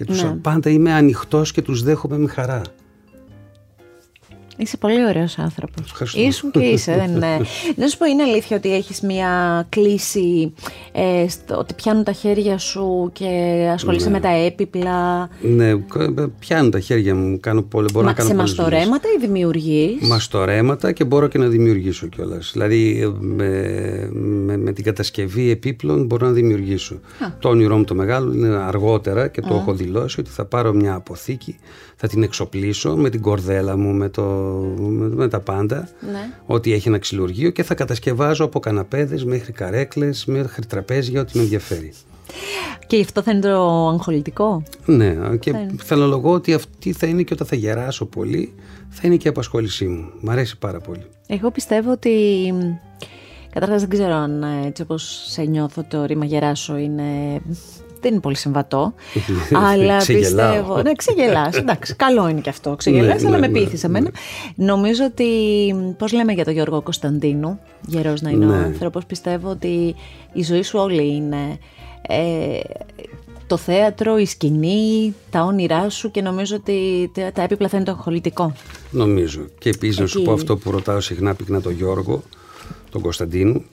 Και τους ναι. πάντα είμαι ανοιχτός και τους δέχομαι με χαρά. Είσαι πολύ ωραίος άνθρωπος. Ήσουν και είσαι. δεν είναι. Να σου πω, είναι αλήθεια ότι έχεις μια κλίση ε, στο, ότι πιάνουν τα χέρια σου και ασχολείσαι ναι. με τα έπιπλα; Ναι, πιάνουν τα χέρια μου. Κάνω πολύ, μπορώ Μα, να κάνω σε μαστορέματα ή δημιουργείς; Μαστορέματα και μπορώ και να δημιουργήσω κιόλας. Δηλαδή με, με, με, την κατασκευή επίπλων μπορώ να δημιουργήσω. Α. Το όνειρό μου το μεγάλο είναι αργότερα και το Α. έχω δηλώσει ότι θα πάρω μια αποθήκη θα την εξοπλίσω με την κορδέλα μου, με, το, με, τα πάντα, ναι. ό,τι έχει ένα ξυλουργείο και θα κατασκευάζω από καναπέδες μέχρι καρέκλες, μέχρι τραπέζια, ό,τι με ενδιαφέρει. Και αυτό θα είναι το αγχολητικό; Ναι, και θα λογώ ότι αυτή θα είναι και όταν θα γεράσω πολύ, θα είναι και η απασχόλησή μου. Μ' αρέσει πάρα πολύ. Εγώ πιστεύω ότι Καταρχάς δεν ξέρω αν έτσι όπως σε νιώθω το ρήμα γεράσω είναι δεν είναι πολύ συμβατό. αλλά πιστεύω. Ναι, ξεγελάς. Εντάξει, καλό είναι και αυτό. Ξεγελάς, ναι, αλλά ναι, με ναι, πείθεις εμένα. Νομίζω ότι. Πώς λέμε για τον Γιώργο Κωνσταντίνου, γερός να είναι ο άνθρωπος, πιστεύω ότι η ζωή σου όλη είναι. Ε, το θέατρο, η σκηνή, τα όνειρά σου και νομίζω ότι τα έπιπλα θα είναι το αγχολητικό. Νομίζω. Και επίσης να σου πω αυτό που ρωτάω συχνά πυκνά τον Γιώργο, τον Κωνσταντίνου,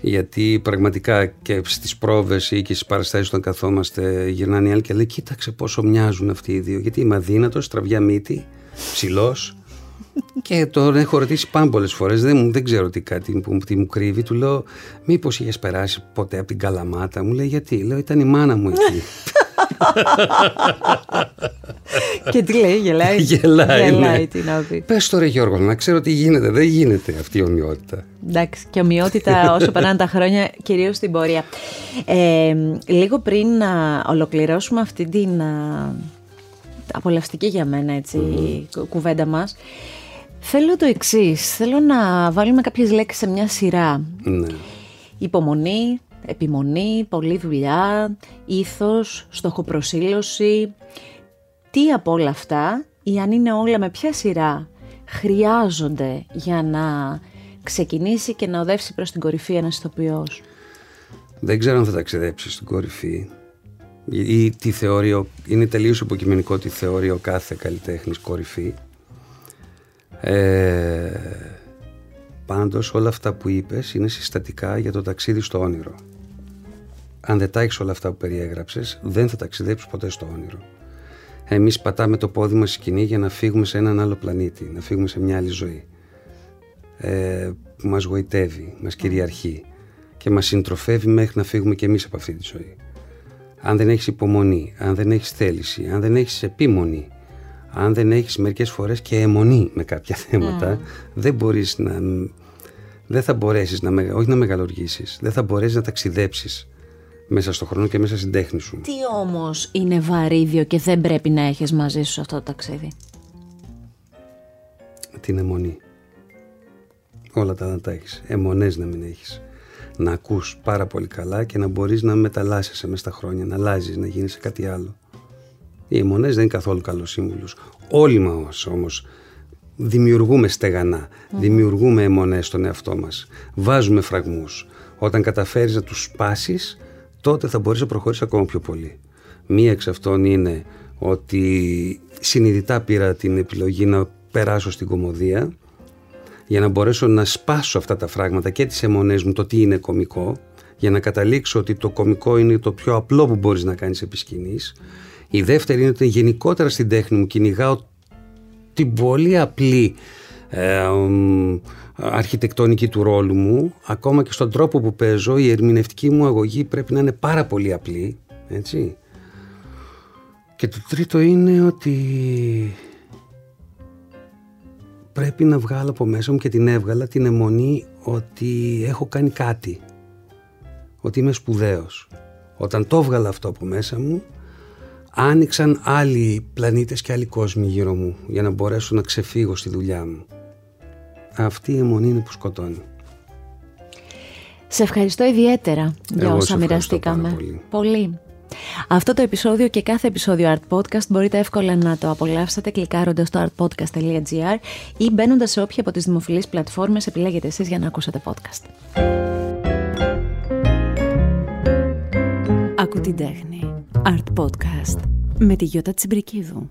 γιατί πραγματικά και στις πρόβες ή και στις παραστάσεις όταν καθόμαστε γυρνάνε οι άλλοι και λέει κοίταξε πόσο μοιάζουν αυτοί οι δύο γιατί είμαι αδύνατος, τραβιά μύτη, ψηλός και τον έχω ρωτήσει πάρα πολλές φορές. Δεν, δεν ξέρω τι, κάτι, που, τι μου κρύβει. Του λέω, Μήπως είχες περάσει ποτέ από την Καλαμάτα. Μου λέει, Γιατί. Λέω, Ήταν η μάνα μου εκεί. και τι λέει, γελάει; Γελάει, γελάει ναι. τι να πει. Πες τώρα Γιώργο, να ξέρω τι γίνεται. Δεν γίνεται αυτή η ομοιότητα. Εντάξει, και ομοιότητα όσο περνάνε τα χρόνια, κυρίως στην πορεία. Ε, λίγο πριν να ολοκληρώσουμε αυτή την απολαυστική για μένα έτσι, κουβέντα μας, θέλω το εξής. Θέλω να βάλουμε κάποιες λέξεις σε μια σειρά. Ναι. Υπομονή, επιμονή, πολλή δουλειά, ήθος, στοχοπροσύλωση. Τι από όλα αυτά ή αν είναι όλα με ποια σειρά χρειάζονται για να ξεκινήσει και να οδεύσει προς την κορυφή ένας ηθοποιός; Δεν ξέρω αν θα ταξιδέψεις στην κορυφή ή τι θεωρεί, είναι τελείως υποκειμενικό τι θεωρεί ο κάθε καλλιτέχνης κορυφή. Ε, πάντως όλα αυτά που είπες είναι συστατικά για το ταξίδι στο όνειρο αν δεν τα έχεις όλα αυτά που περιέγραψες, δεν θα ταξιδέψεις ποτέ στο όνειρο. Εμείς πατάμε το πόδι μας σκηνή για να φύγουμε σε έναν άλλο πλανήτη, να φύγουμε σε μια άλλη ζωή. Ε, που μας γοητεύει, μας κυριαρχεί και μας συντροφεύει μέχρι να φύγουμε κι εμείς από αυτή τη ζωή. Αν δεν έχεις υπομονή, αν δεν έχεις θέληση, αν δεν έχεις επίμονη, αν δεν έχεις μερικές φορές και αιμονή με κάποια θέματα, δεν μπορείς να. Δεν θα μπορέσεις να, όχι να μεγαλουργήσει, δεν θα μπορέσεις να ταξιδέψεις μέσα στο χρόνο και μέσα στην τέχνη σου. Τι όμως είναι βαρύδιο και δεν πρέπει να έχεις μαζί σου αυτό το ταξίδι; Την αιμονή. Όλα τα να τα έχεις. Αιμονές να μην έχεις. Να ακούς πάρα πολύ καλά και να μπορείς να μεταλλάσσεσαι μέσα στα χρόνια, να αλλάζεις, να γίνεις κάτι άλλο. Οι αιμονές δεν είναι καθόλου καλό σύμβουλος. Όλοι μας όμως δημιουργούμε στεγανά, δημιουργούμε αιμονές στον εαυτό μας, βάζουμε φραγμούς. Όταν καταφέρεις να τους σπάσεις, τότε θα μπορείς να προχωρήσεις ακόμα πιο πολύ. Μία εξ αυτών είναι ότι συνειδητά πήρα την επιλογή να περάσω στην κομμωδία για να μπορέσω να σπάσω αυτά τα φράγματα και τις αιμονές μου το τι είναι κομικό για να καταλήξω ότι το κομικό είναι το πιο απλό που μπορείς να κάνεις επί σκηνής Η δεύτερη είναι ότι γενικότερα στην τέχνη μου κυνηγάω την πολύ απλή ε, αρχιτεκτονική του ρόλου μου. Ακόμα και στον τρόπο που παίζω η ερμηνευτική μου αγωγή πρέπει να είναι πάρα πολύ απλή έτσι. Και το τρίτο είναι ότι πρέπει να βγάλω από μέσα μου και την έβγαλα την αιμονή ότι έχω κάνει κάτι ότι είμαι σπουδαίος. Όταν το έβγαλα αυτό από μέσα μου άνοιξαν άλλοι πλανήτες και άλλοι κόσμοι γύρω μου για να μπορέσω να ξεφύγω στη δουλειά μου. Αυτή η αιμονή είναι που σκοτώνει. Σε ευχαριστώ ιδιαίτερα για όσα μοιραστήκαμε. Πολύ. πολύ. Αυτό το επεισόδιο και κάθε επεισόδιο Art Podcast μπορείτε εύκολα να το απολαύσετε κλικάροντας στο artpodcast.gr ή μπαίνοντας σε όποια από τις δημοφιλείς πλατφόρμες επιλέγετε εσείς για να ακούσετε podcast. Ακού την τέχνη. Art Podcast με τη Γιώτα Τσιμπρικίδου.